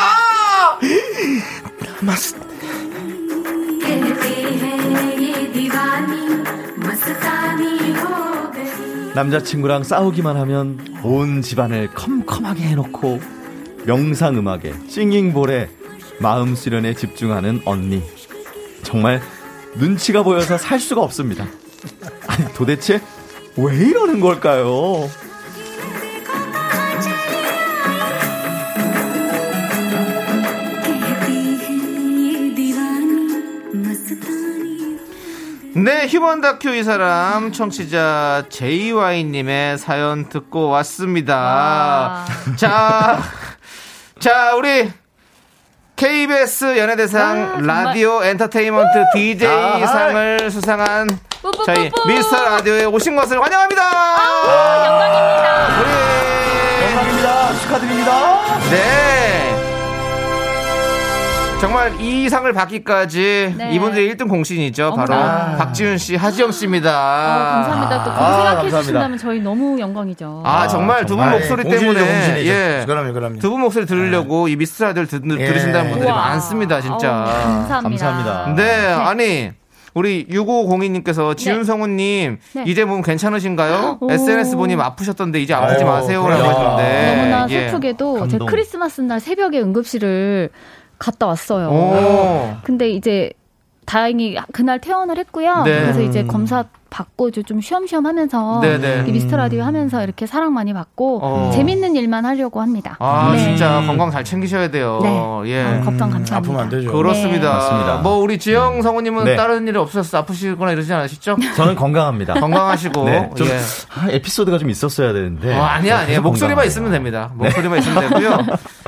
맞, 남자친구랑 싸우기만 하면 온 집안을 컴컴하게 해놓고 명상음악에 싱잉볼에 마음 수련에 집중하는 언니. 정말 눈치가 보여서 살 수가 없습니다. 아니 도대체 왜 이러는 걸까요? 네, 휴먼 다큐 이 사람 청취자 JY님의 사연 듣고 왔습니다. 자, 자, 우리 KBS 연예대상 아. 라디오 엔터테인먼트 DJ상을 수상한 저희 뿌뿌뿌뿌. 미스터 라디오에 오신 것을 환영합니다. 아, 영광입니다. 우리 감사합니다. 축하드립니다. 네. 정말 이 상을 받기까지 네. 이분들이 1등 공신이죠. 바로 어머나. 박지훈 씨, 하지영 씨입니다. 어, 감사합니다. 또 그렇게 아, 생각해 감사합니다. 주신다면 저희 너무 영광이죠. 아, 정말 두 분 목소리 공신이죠, 때문에 공신이죠. 예. 그럼요, 그럼요. 두 분 목소리 들으려고 이 미스 라디오를 듣, 예. 들으신다는 분들이 우와. 많습니다, 진짜. 어우, 감사합니다. 감사합니다. 네, 아니 우리 6502님께서 지윤성우님 네. 이제 몸 괜찮으신가요? 오. SNS 보님 아프셨던데 이제 아프지 마세요라고. 하셨는데 너무나 예. 슬프게도 제. 크리스마스 날 새벽에 응급실을 갔다 왔어요. 오. 근데 이제 다행히 그날 퇴원을 했고요. 네. 그래서 이제 검사 받고 좀 쉬엄쉬엄 하면서 네, 네. 이 미스터 라디오 하면서 이렇게 사랑 많이 받고 어. 재밌는 일만 하려고 합니다. 아 네. 진짜 건강 잘 챙기셔야 돼요. 네. 예. 아, 걱정 감사합니다. 아프면 안 되죠. 그렇습니다. 네. 맞습니다. 뭐 우리 지영 성우님은 네. 다른 일이 없어서 아프시거나 이러지 않으시죠? 저는 건강합니다. 건강하시고 네, 좀 예. 아, 에피소드가 좀 있었어야 되는데. 어, 아니야, 아니야. 목소리만 건강하네요. 있으면 됩니다. 목소리만 있으면 <laughs> 되고요.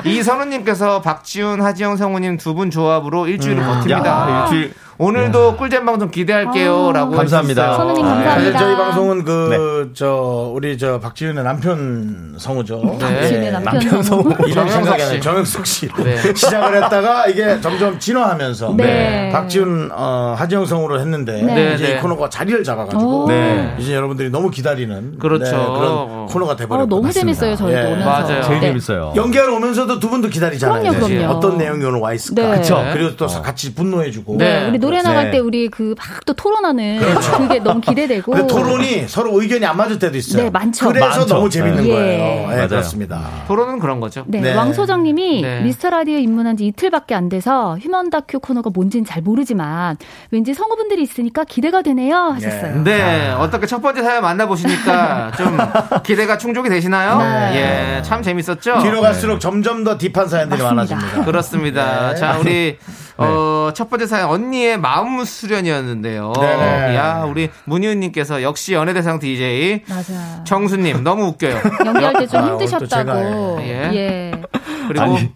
이선우님께서 박지훈, 하지영 성우님 두 분 조합으로 일주일을 버팁니다. 음. 야, 일주일. 오늘도 꿀잼 방송 기대할게요. 아. 라고. 감사합니다. 선우님 네. 감사합니다. 사실 저희 방송은 그, 저, 우리 저 박지윤의 남편 성우죠. 박지윤의 남편 남편 성우. 정영석 생각이 씨. 아니라 정영석 씨. 네. <laughs> 시작을 했다가 이게 점점 진화하면서 네. 박지훈, 어, 하지영 성우로 했는데 네. 이제 네, 이 네. 코너가 자리를 잡아가지고 오. 네. 이제 여러분들이 너무 기다리는 그렇죠. 네, 그런 코너가 돼버렸고 어, 너무 재밌어요, 저희도 오면서. 맞아요. 제일 네. 재밌어요. 연기하러 오면서 도 두 분도 기다리잖아요. 그럼요. 그럼요. 어떤 내용이 오늘 와 있을까. 네. 그쵸. 그리고 또 같이 분노해주고. 네. 우리 노래 나갈 네. 때 우리 그 막 또 토론하는 그게 너무 기대되고. 근데 토론이 서로 의견이 안 맞을 때도 있어요. 네, 많죠. 그래서 많죠. 너무 재밌는 네. 거예요. 예. 네, 맞아요. 그렇습니다. 토론은 그런 거죠. 네, 네. 왕 소장님이 네. 미스터 라디오 입문한 지 이틀밖에 안 돼서 휴먼 다큐 코너가 뭔지는 잘 모르지만 왠지 성우분들이 있으니까 기대가 되네요 하셨어요. 네, 어떻게 첫 번째 사연 만나보시니까 좀 <laughs> 기대가 충족이 되시나요? 네. 예, 참 재밌었죠? 뒤로 갈수록 점점 더 딥한 사연들이 맞습니다. 많아집니다. 그렇습니다. 네. 자, 우리, <laughs> 어, 첫 번째 사연, 언니의 마음 수련이었는데요. 네네. 야, 우리 문희은님께서 역시 연예대상 DJ. 맞아. 정수님, 너무 웃겨요. <laughs> 연기할 때좀 아, 힘드셨다고. 제가, 예. 예. 그리고 아니.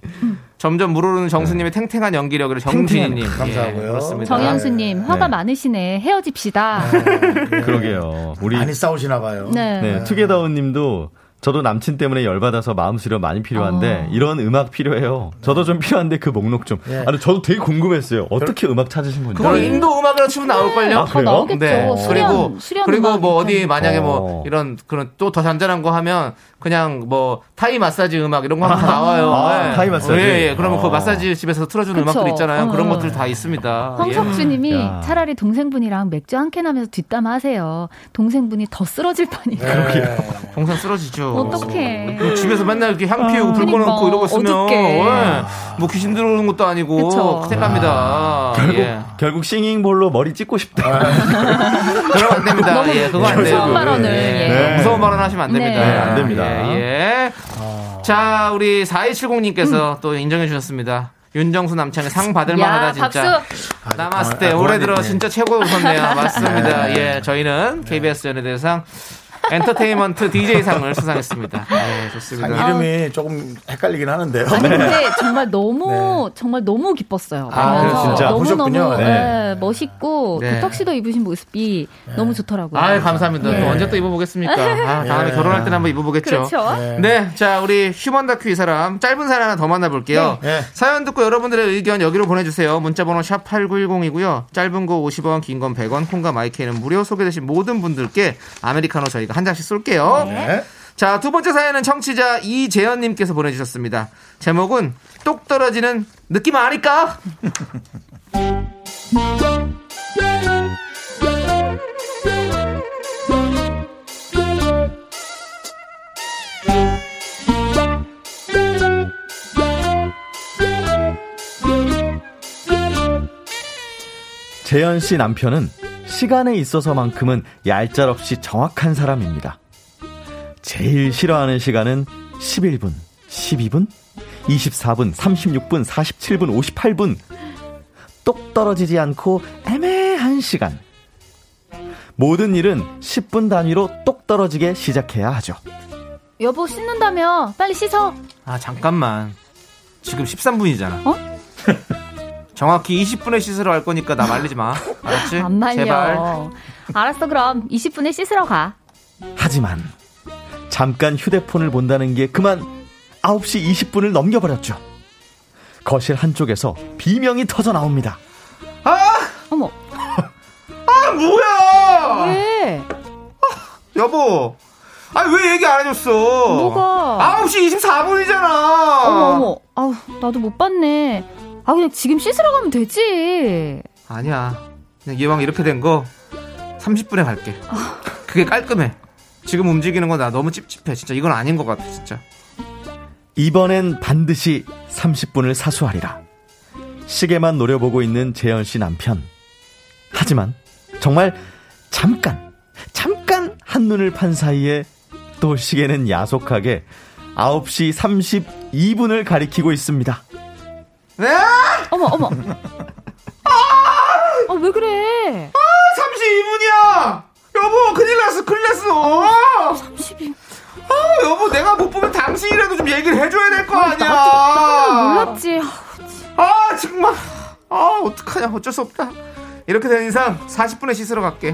점점 물오르는 정수님의 탱탱한 연기력을 정진희님. 감사하고요. 예, 그렇습니다. 정현수님 화가 네. 많으시네. 헤어집시다. <laughs> 그러게요. 우리 많이 싸우시나 봐요. 네. 네, 투게더운 님도 저도 남친 때문에 열받아서 마음 수련 많이 필요한데 어. 이런 음악 필요해요. 저도 좀 필요한데 그 목록 좀. 예. 아니 저도 되게 궁금했어요. 어떻게 음악 찾으신 건지. 그거 인도 음악이라 치면 나올걸요? 아, 다 그래요? 나오겠죠. 네. 수련, 그리고 수련 그리고 뭐 어디 만약에 어. 뭐 이런 그런 또 더 잔잔한 거 하면 그냥 뭐 타이 마사지 음악 이런 거 하면 다 나와요. 아, 네. 타이 마사지? 예, 예. 그러면 그 어. 마사지 집에서 틀어주는 그쵸. 음악들 있잖아요. 그런 어. 것들 다 있습니다. 예. 황석주님이 야. 차라리 동생분이랑 맥주 한 캔 하면서 뒷담화하세요. 동생분이 더 쓰러질 판이니까. 네. 동생 쓰러지죠. 어떡해. 그 집에서 맨날 이렇게 향 피우고 불 그러니까. 꺼놓고 이러고 있으면 어떡해. 예. 뭐 귀신 들어오는 것도 아니고 그쵸. 큰일 납니다. 결국 예. 결국 싱잉볼로 머리 찍고 싶다. <laughs> 그러면 안 됩니다. 너무 예, 그거 안 돼요. 무서운 발언을, 예. 예. 무서운 발언 하시면 안 됩니다. 네, 안 됩니다. 예, 예. 자, 우리 4270님께서 또 인정해 주셨습니다. 윤정수 남창의 상 받을 만하다 야, 진짜. 박수. 남았을 때 아, 올해. 들어 진짜 최고 웃었네요. 맞습니다. 예, 저희는 KBS 연예대상 엔터테인먼트 DJ상을 수상했습니다. 네, 상 좋습니다. 이름이 조금 헷갈리긴 하는데요. 아니 네. 근데 정말 너무 정말 너무 기뻤어요. 아, 보면서 진짜 너무. 너무 네. 멋있고 네. 그 턱시도 입으신 모습이 너무 좋더라고요. 아, 감사합니다. 또 언제 또 입어보겠습니까? <laughs> 아, 다음에 예. 결혼할 때는 한번 입어보겠죠. 그렇죠. 네, 자 우리 휴먼 다큐 이 사람 짧은 사연 하나 더 만나볼게요. 네. 사연 듣고 여러분들의 의견 여기로 보내주세요. 문자번호 샵 #8910이고요. 짧은 거 50원, 긴 건 100원, 콩과 마이크는 무료. 소개되신 모든 분들께 아메리카노 저희가 한 잔씩 쏠게요. 네. 자, 두 번째 사연은 청취자 이재현님께서 보내주셨습니다. 제목은 똑 떨어지는 느낌 아닐까? 재현 씨 남편은 시간에 있어서만큼은 얄짤없이 정확한 사람입니다. 제일 싫어하는 시간은 11분, 12분, 24분, 36분, 47분, 58분. 똑 떨어지지 않고 애매한 시간. 모든 일은 10분 단위로 똑 떨어지게 시작해야 하죠. 여보 씻는다며 빨리 씻어. 아, 잠깐만. 지금 13분이잖아. 어? 정확히 20분에 씻으러 갈 거니까 나 말리지 마. 알았지? 안 말려. 제발. 알았어 그럼 20분에 씻으러 가. 하지만 잠깐 휴대폰을 본다는 게 그만 9시 20분을 넘겨버렸죠. 거실 한쪽에서 비명이 터져 나옵니다. 어머 아, 뭐야! 왜? 여보. 아니, 왜 얘기 안 해줬어? 뭐가? 9시 24분이잖아! 어머 어머 아우 나도 못 봤네. 아 그냥 지금 씻으러 가면 되지. 아니야. 그냥 이왕 이렇게 된 거 30분에 갈게. 그게 깔끔해. 지금 움직이는 거 나 너무 찝찝해. 진짜 이건 아닌 것 같아, 진짜. 이번엔 반드시 30분을 사수하리라. 시계만 노려보고 있는 재현 씨 남편. 하지만 정말 잠깐, 잠깐 한눈을 판 사이에 또 시계는 야속하게 9시 32분을 가리키고 있습니다. 네? 어머 어머. <laughs> 아왜 그래? 32분이야! 여보, 큰일 났어, 큰일 났어! 32. 아, 여보, 내가 못 보면 당신이라도 좀 얘기를 해줘야 될 거 아니야! 몰랐지. 아, 정말. 아, 어떡하냐. 어쩔 수 없다. 이렇게 된 이상 40분에 씻으러 갈게.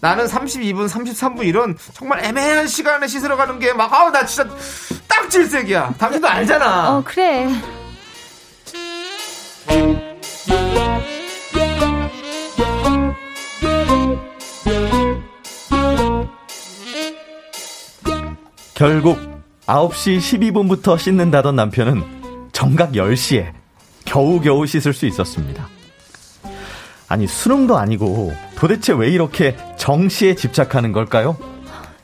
나는 32분, 33분 이런 정말 애매한 시간에 씻으러 가는 게 막, 아우, 나 진짜 딱 질색이야. 당신도 알잖아. 어 그래. 결국 9시 12분부터 씻는다던 남편은 정각 10시에 겨우겨우 씻을 수 있었습니다. 아니, 수능도 아니고 도대체 왜 이렇게 정시에 집착하는 걸까요?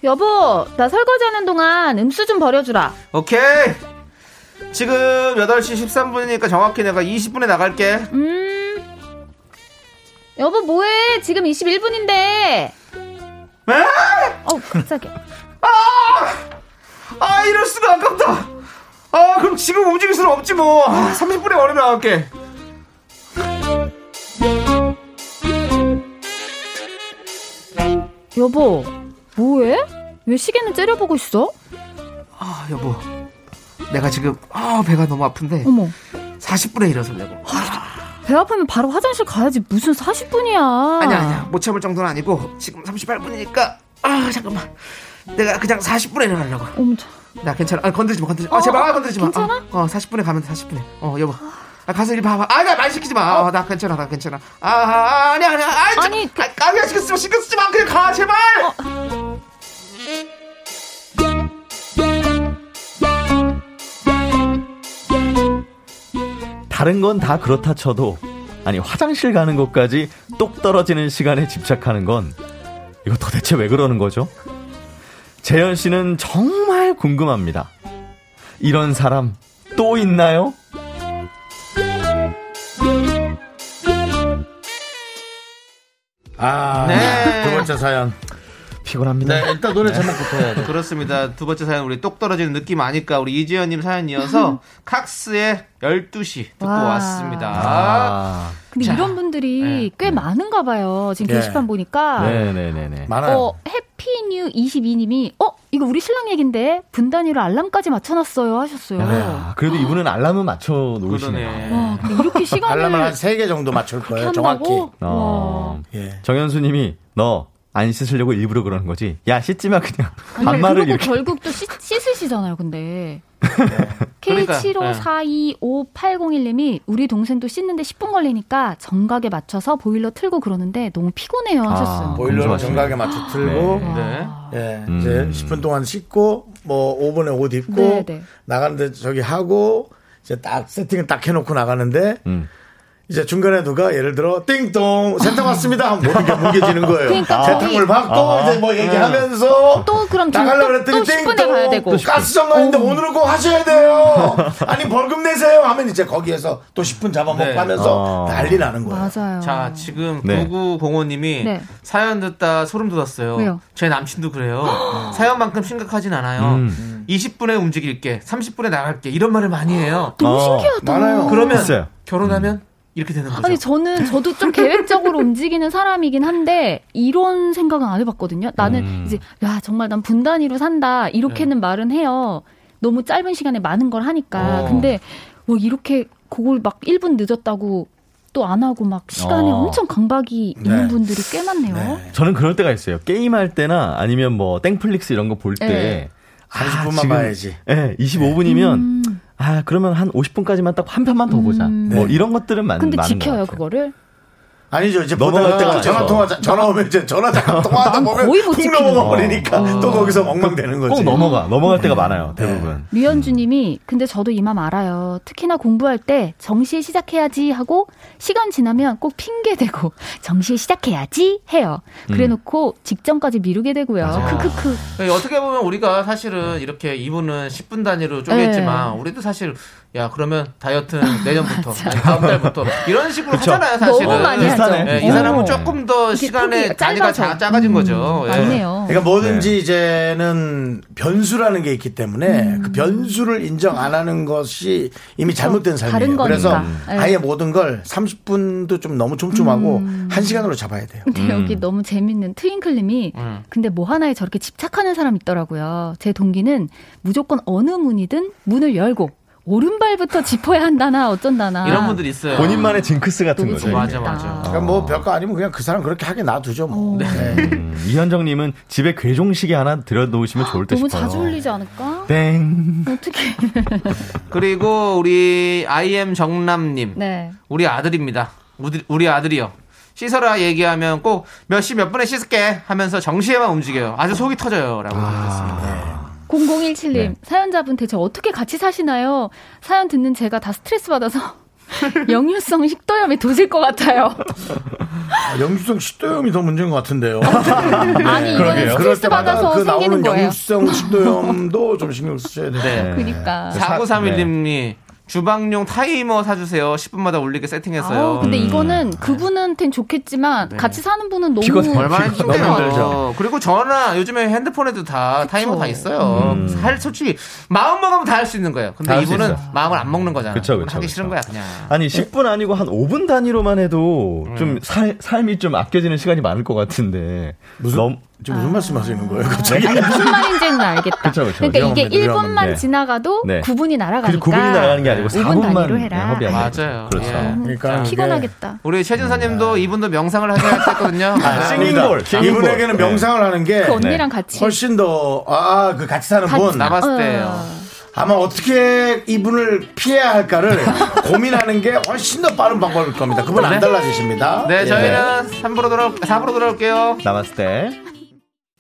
여보 나 설거지하는 동안 음수 좀 버려주라. 오케이. 지금 8시 13분이니까 정확히 내가 20분에 나갈게. 음. 여보 뭐해? 지금 21분인데. 에? 어 깜짝이야. 아, 이럴 수가 아깝다. 아, 그럼 지금 움직일 수는 없지 뭐. 아, 30분에 얼른 나갈게. 여보 뭐해? 왜 시계는 째려보고 있어? 아, 여보. 내가 지금 아, 배가 너무 아픈데 어머 40분에 일어서려고. 배 아프면 바로 화장실 가야지 무슨 40분이야. 아니야, 아니야. 못 참을 정도는 아니고 지금 38분이니까 아, 잠깐만. 내가 그냥 40분에 일어나려고. 어머 저- 나 괜찮아. 아, 건드리지 마, 건드리지 마. 아, 제발, 아, 건드리지 마. 괜찮아? 어, 어, 40분에 가면 돼, 40분에. 어, 여보. 아, 가서 이리 봐봐. 아, 나말 시키지 마. 아, 나 괜찮아, 나 괜찮아. 아, 아, 아니야, 아니야. 아, 저, 아니, 그- 아, 까비야, 신경 쓰지 마, 신경 쓰지 마. 그냥 가, 제발! 다른 건 다 그렇다 쳐도 아니 화장실 가는 것까지 똑 떨어지는 시간에 집착하는 건 이거 도대체 왜 그러는 거죠? 재현 씨는 정말 궁금합니다. 이런 사람 또 있나요? 아, 네. 두 번째 사연. 피곤합니다. 네, 일단 노래 제목부터 해야 돼. 그렇습니다. 두 번째 사연 우리 똑 떨어지는 느낌 아니까 우리 이지연님 사연이어서 <laughs> 칵스의 12시 듣고 와. 왔습니다. 아, 근데 자, 이런 분들이 네. 꽤 많은가 봐요. 지금 예. 게시판 보니까. 네네네네. 많아요. 어, 해피뉴 22님이, 어, 이거 우리 신랑 얘긴데, 분 단위로 알람까지 맞춰놨어요. 하셨어요. 야, 그래도 이분은 알람은 맞춰 놓으시네요. 그러네. 와, 근데 이렇게 시간을. 알람을 한세개 정도 맞출 거예요. 정확히. 어. 예. 정현수님이 너 안 씻으려고 일부러 그러는 거지. 야 씻지 마 그냥 아니, <laughs> 반말을 그리고 이렇게. 결국 또 씻, 씻으시잖아요, 근데. <laughs> 그러니까, K75425801님이 우리 동생도 씻는데 10분 걸리니까 정각에 맞춰서 보일러 틀고 그러는데 너무 피곤해요 하셨어요. 아, 보일러를. 정각에 맞춰 틀고 네. 예, 음. 이제 10분 동안 씻고 뭐 5분에 옷 입고 네, 네. 나가는데 저기 하고 이제 딱 세팅을 딱 해놓고 나가는데 음. 이제 중간에 누가 예를 들어 띵동 세탁 왔습니다 하면 모든 게 뭉개지는 거예요. 그러니까 세탁물 받고 아. 이제 뭐 얘기하면서 또 그럼 좀 나가려고 또- 그랬더니 또 10분에 띵동 가야 되고. 가스 점검인데 오늘은 꼭 하셔야 돼요. <laughs> 아니 벌금 내세요 하면 이제 거기에서 또 10분 잡아먹고 네. 하면서 어. 난리 나는 거예요. 맞아요. 자, 지금 네. 9905님이 네. 사연 듣다 소름 돋았어요. 왜요? 제 남친도 그래요. <gasps> 사연만큼 심각하진 않아요. 음. 20분에 움직일게, 30분에 나갈게 이런 말을 많이 해요. 너무 어, 신기하다. 많아요. 그러면 있어요. 결혼하면 이렇게 되는 거죠. 아니 저는 저도 좀 계획적으로 <laughs> 움직이는 사람이긴 한데 이런 생각은 안 해봤거든요. 나는 음. 이제 야 정말 난 분단위로 산다 이렇게는 네. 말은 해요. 너무 짧은 시간에 많은 걸 하니까. 어. 근데 뭐 이렇게 그걸 막 1분 늦었다고 또 안 하고 막 시간에 어. 엄청 강박이 네. 있는 분들이 꽤 많네요. 네. 저는 그럴 때가 있어요. 게임할 때나 아니면 뭐 땡플릭스 이런 거 볼 때. 네. 30분만 봐야지. 예, 25분이면 음. 아 그러면 한 50분까지만 딱 한 편만 더 보자. 음. 뭐 네. 이런 것들은 많, 근데 많은 지켜요 것 같아요. 그거를. 아니죠. 이제 넘어갈 때가 전화. 통화 전화 오면 이제 전화 잠깐 통화하다 난 보면 거의 못 훅 넘어가 거. 버리니까 또 거기서 엉망되는 거지. 꼭 넘어가 넘어갈 때가 많아요 대부분. 류현주님이 근데 저도 이 맘 알아요. 특히나 공부할 때 정시에 시작해야지 하고 시간 지나면 꼭 핑계 대고 <laughs> 정시에 시작해야지 해요. 그래놓고 직전까지 미루게 되고요. 크크크. 그러니까 어떻게 보면 우리가 사실은 이렇게 이분은 10분 단위로 쪼개있지만 네. 우리도 사실 야 그러면 다이어트는 <laughs> 내년부터 아니, 다음 달부터 이런 식으로 하잖아요 사실은 너무 많이 비슷하네. 하죠. 예, 이 사람은 어. 조금 더 시간의 폭이 단위가 짧아서. 작- 작아진 거죠 음, 예. 맞네요. 그러니까 뭐든지 이제는 변수라는 게 있기 때문에 그 변수를 인정 안 하는 것이 이미 잘못된 삶이에요. 그래서 네. 아예 모든 걸 30분도 좀 너무 촘촘하고 한 시간으로 잡아야 돼요. 근데 여기 너무 재밌는 트윙클님이 음. 근데 뭐 하나에 저렇게 집착하는 사람 있더라고요. 제 동기는 무조건 어느 문이든 문을 열고 오른발부터 짚어야 한다나 어쩐다나. 이런 분들이 있어요 본인만의 징크스 같은 너무 거죠. 재밌다. 맞아, 맞아. 그러니까 뭐 별거 아니면 그냥 그 사람 그렇게 하게 놔두죠 뭐. 네. 음, 이현정님은 집에 괴종시계 하나 들여놓으시면 좋을 듯 너무 싶어요. 자주 울리지 않을까? 땡. 어떻게? <laughs> 그리고 우리 IM 정남님 네. 우리 아들입니다 우리, 우리 아들이요 씻어라 얘기하면 꼭 몇 시 몇 분에 씻을게 하면서 정시에만 움직여요 아주 속이 터져요 라고 보냈습니다 0017님 네. 사연자분 대체 어떻게 같이 사시나요? 사연 듣는 제가 다 스트레스 받아서 <laughs> 역류성 식도염에 도질 것 같아요. 아, 영유성 식도염이 더 문제인 것 같은데요. 아니 이거는 스트레스 받아서 그 생기는 나오는 거예요. 영유성 식도염도 좀 신경 쓰셔야 돼요. 네. 그러니까. 사- 4931님이 주방용 타이머 사주세요 10분마다 울리게 세팅했어요 아우, 근데 음. 이거는 그분한테는 좋겠지만 네. 같이 사는 분은 너무 피곤해. 얼마나 힘들죠. 힘들죠. 그리고 전화 요즘에 핸드폰에도 다 타이머 다 있어요. 음. 살 솔직히 마음 먹으면 다 할 수 있는 거예요. 다 근데 이분은. 마음을 안 먹는 거잖아. 그쵸, 그쵸, 하기 그쵸. 싫은 거야 그냥. 아니 10분 아니고 한 5분 단위로만 해도 음. 좀 살, 삶이 좀 아껴지는 시간이 많을 것 같은데 무슨 너무- 지금 무슨 말씀하시는 거예요? 갑자기 아니 무슨 말인지는 알겠다. 그쵸, 그쵸. 러니까 이게 위험합니다, 1분만 네. 지나가도 네. 9분이 날아가니까. 그래서 9분이 나가는 게 아니고 5분 4분만 단위로 해라. 거죠. 맞아요. 그렇죠. 예. 그러니까 피곤하겠다. 우리 최진사님도 이분도 명상을 하셔야 했거든요. 아, 싱잉볼, 싱잉볼. 이분에게는 네. 명상을 하는 게 그 언니랑 같이. 훨씬 더, 아, 그 같이 사는 같이 분. 남았을 어. 때예요. 아마 어떻게 이분을 피해야 할까를 <laughs> 고민하는 게 훨씬 더 빠른 방법일 겁니다. 그분 안 달라지십니다. 네, 예. 저희는 3부로 돌아 4부로 돌아올게요. 남았을 때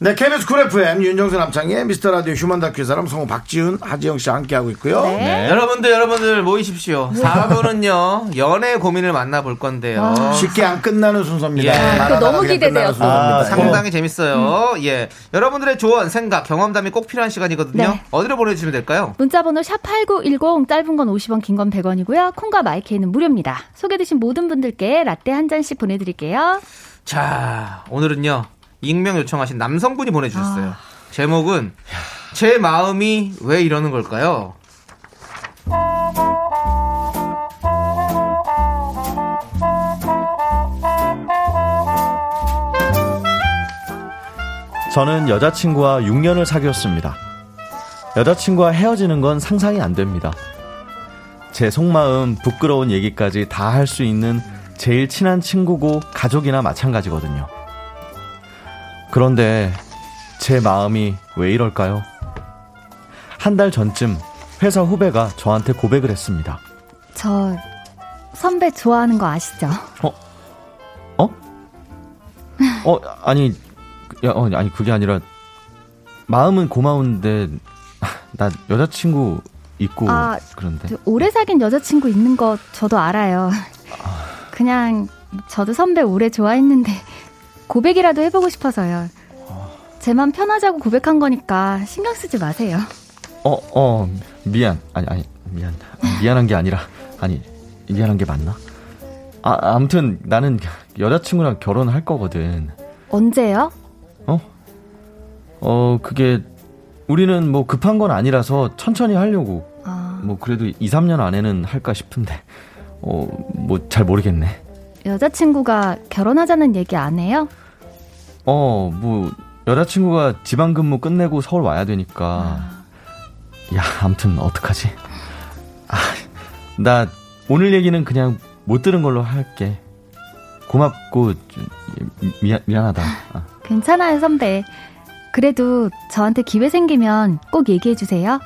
네, KBS 쿨 FM 윤정수 남창희의 미스터 라디오 휴먼 다큐 사람 성우 박지훈, 하지영 씨와 함께하고 있고요. 네. 여러분들 여러분들 모이십시오. 4부는요 연애 고민을 만나볼 건데요. 쉽게 안 끝나는 순서입니다. 예. 말하다가 너무 기대돼요. 아, 상당히 재밌어요. 예. 여러분들의 조언, 생각, 경험담이 꼭 필요한 시간이거든요. 네. 어디로 보내주시면 될까요? 문자번호 샵 8910 짧은 건 50원 긴 건 100원이고요. 콩과 마이크는 무료입니다. 소개되신 모든 분들께 라떼 한 잔씩 보내드릴게요. 자, 오늘은요, 익명 요청하신 남성분이 보내주셨어요. 아. 제목은, 제 마음이 왜 이러는 걸까요? 저는 여자친구와 6년을 사귀었습니다. 여자친구와 헤어지는 건 상상이 안 됩니다. 제 속마음, 부끄러운 얘기까지 다 할 수 있는 제일 친한 친구고 가족이나 마찬가지거든요. 그런데 제 마음이 왜 이럴까요? 한 달 전쯤 회사 후배가 저한테 고백을 했습니다. 저 선배 좋아하는 거 아시죠? 어? 어, 아니, 야, 어, 아니, 그게 아니라, 마음은 고마운데, 나 여자친구 있고, 아, 그런데. 저 오래 사귄 여자친구 있는 거 저도 알아요. 그냥 저도 선배 오래 좋아했는데 고백이라도 해보고 싶어서요. 제맘 편하자고 고백한 거니까 신경 쓰지 마세요. 어, 어, 미안. 아니, 아니, 미안. 미안한 게 아니라, 아니, 미안한 게 맞나? 아, 아무튼 나는 여자친구랑 결혼할 거거든. 언제요? 어? 어, 그게, 우리는 뭐 급한 건 아니라서 천천히 하려고. 아, 뭐 그래도 2, 3년 안에는 할까 싶은데. 어, 뭐 잘 모르겠네. 여자친구가 결혼하자는 얘기 안 해요? 어, 뭐, 여자친구가 지방 근무 끝내고 서울 와야 되니까. 야, 아무튼, 어떡하지? 아, 나, 오늘 얘기는 그냥 못 들은 걸로 할게. 고맙고, 미- 미안, 미안하다. 아, 괜찮아요, 선배. 그래도 저한테 기회 생기면 꼭 얘기해 주세요.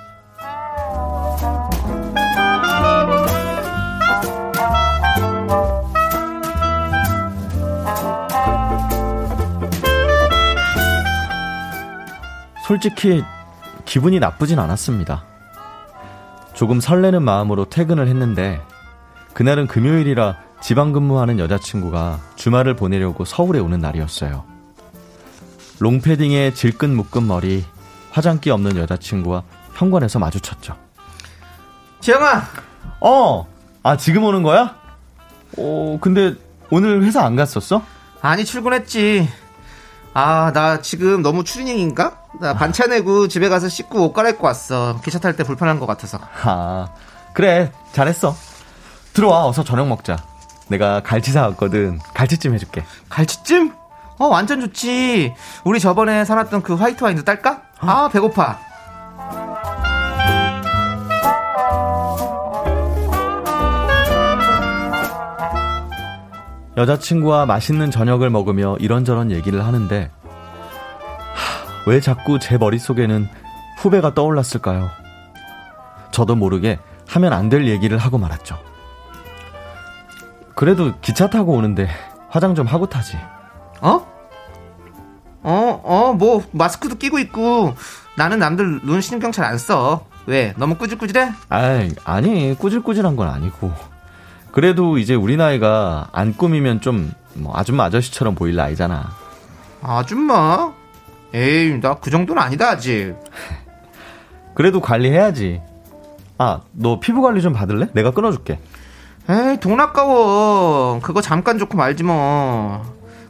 솔직히, 기분이 나쁘진 않았습니다. 조금 설레는 마음으로 퇴근을 했는데, 그날은 금요일이라 지방 근무하는 여자친구가 주말을 보내려고 서울에 오는 날이었어요. 롱패딩에 질끈 묶은 머리, 화장기 없는 여자친구와 현관에서 마주쳤죠. 지영아! 어, 아, 지금 오는 거야? 어, 근데 오늘 회사 안 갔었어? 아니, 출근했지. 아, 나 지금 너무 추리닝인가? 나 반차 내고 집에 가서 씻고 옷 갈아입고 왔어. 기차 탈 때 불편한 것 같아서. 아, 그래, 잘했어. 들어와, 어서 저녁 먹자. 내가 갈치 사왔거든. 갈치찜 해줄게. 갈치찜? 어, 완전 좋지. 우리 저번에 사놨던 그 화이트 와인도 딸까? 아, 배고파. 여자친구와 맛있는 저녁을 먹으며 이런저런 얘기를 하는데, 하, 왜 자꾸 제 머릿속에는 후배가 떠올랐을까요? 저도 모르게 하면 안 될 얘기를 하고 말았죠. 그래도 기차 타고 오는데 화장 좀 하고 타지. 어? 어, 어, 뭐, 마스크도 끼고 있고. 나는 남들 눈 신경 잘 안 써. 왜? 너무 꾸질꾸질해? 아이, 아니, 꾸질꾸질한 건 아니고. 그래도 이제 우리 나이가 안 꾸미면 좀, 뭐, 아줌마 아저씨처럼 보일 나이잖아. 아줌마? 에이, 나 그 정도는 아니다, 아직. 그래도 관리해야지. 아, 너 피부 관리 좀 받을래? 내가 끊어줄게. 에이, 돈 아까워. 그거 잠깐 좋고 말지 뭐.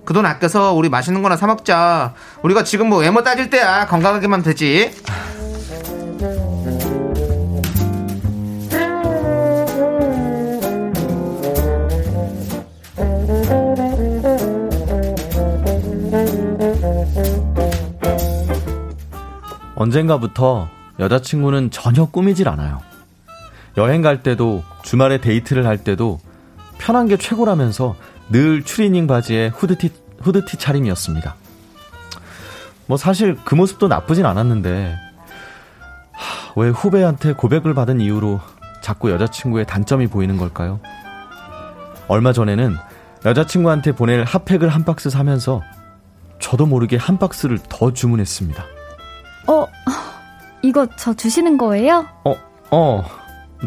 그 돈 아껴서 우리 맛있는 거나 사먹자. 우리가 지금 뭐 외모 따질 때야. 건강하게만 되지. 언젠가부터 여자친구는 전혀 꾸미질 않아요. 여행 갈 때도 주말에 데이트를 할 때도 편한 게 최고라면서 늘 추리닝 바지에 후드티, 후드티 차림이었습니다. 뭐 사실 그 모습도 나쁘진 않았는데 하, 왜 후배한테 고백을 받은 이후로 자꾸 여자친구의 단점이 보이는 걸까요? 얼마 전에는 여자친구한테 보낼 핫팩을 한 박스 사면서 저도 모르게 한 박스를 더 주문했습니다. 어, 이거 저 주시는 거예요? 어, 어.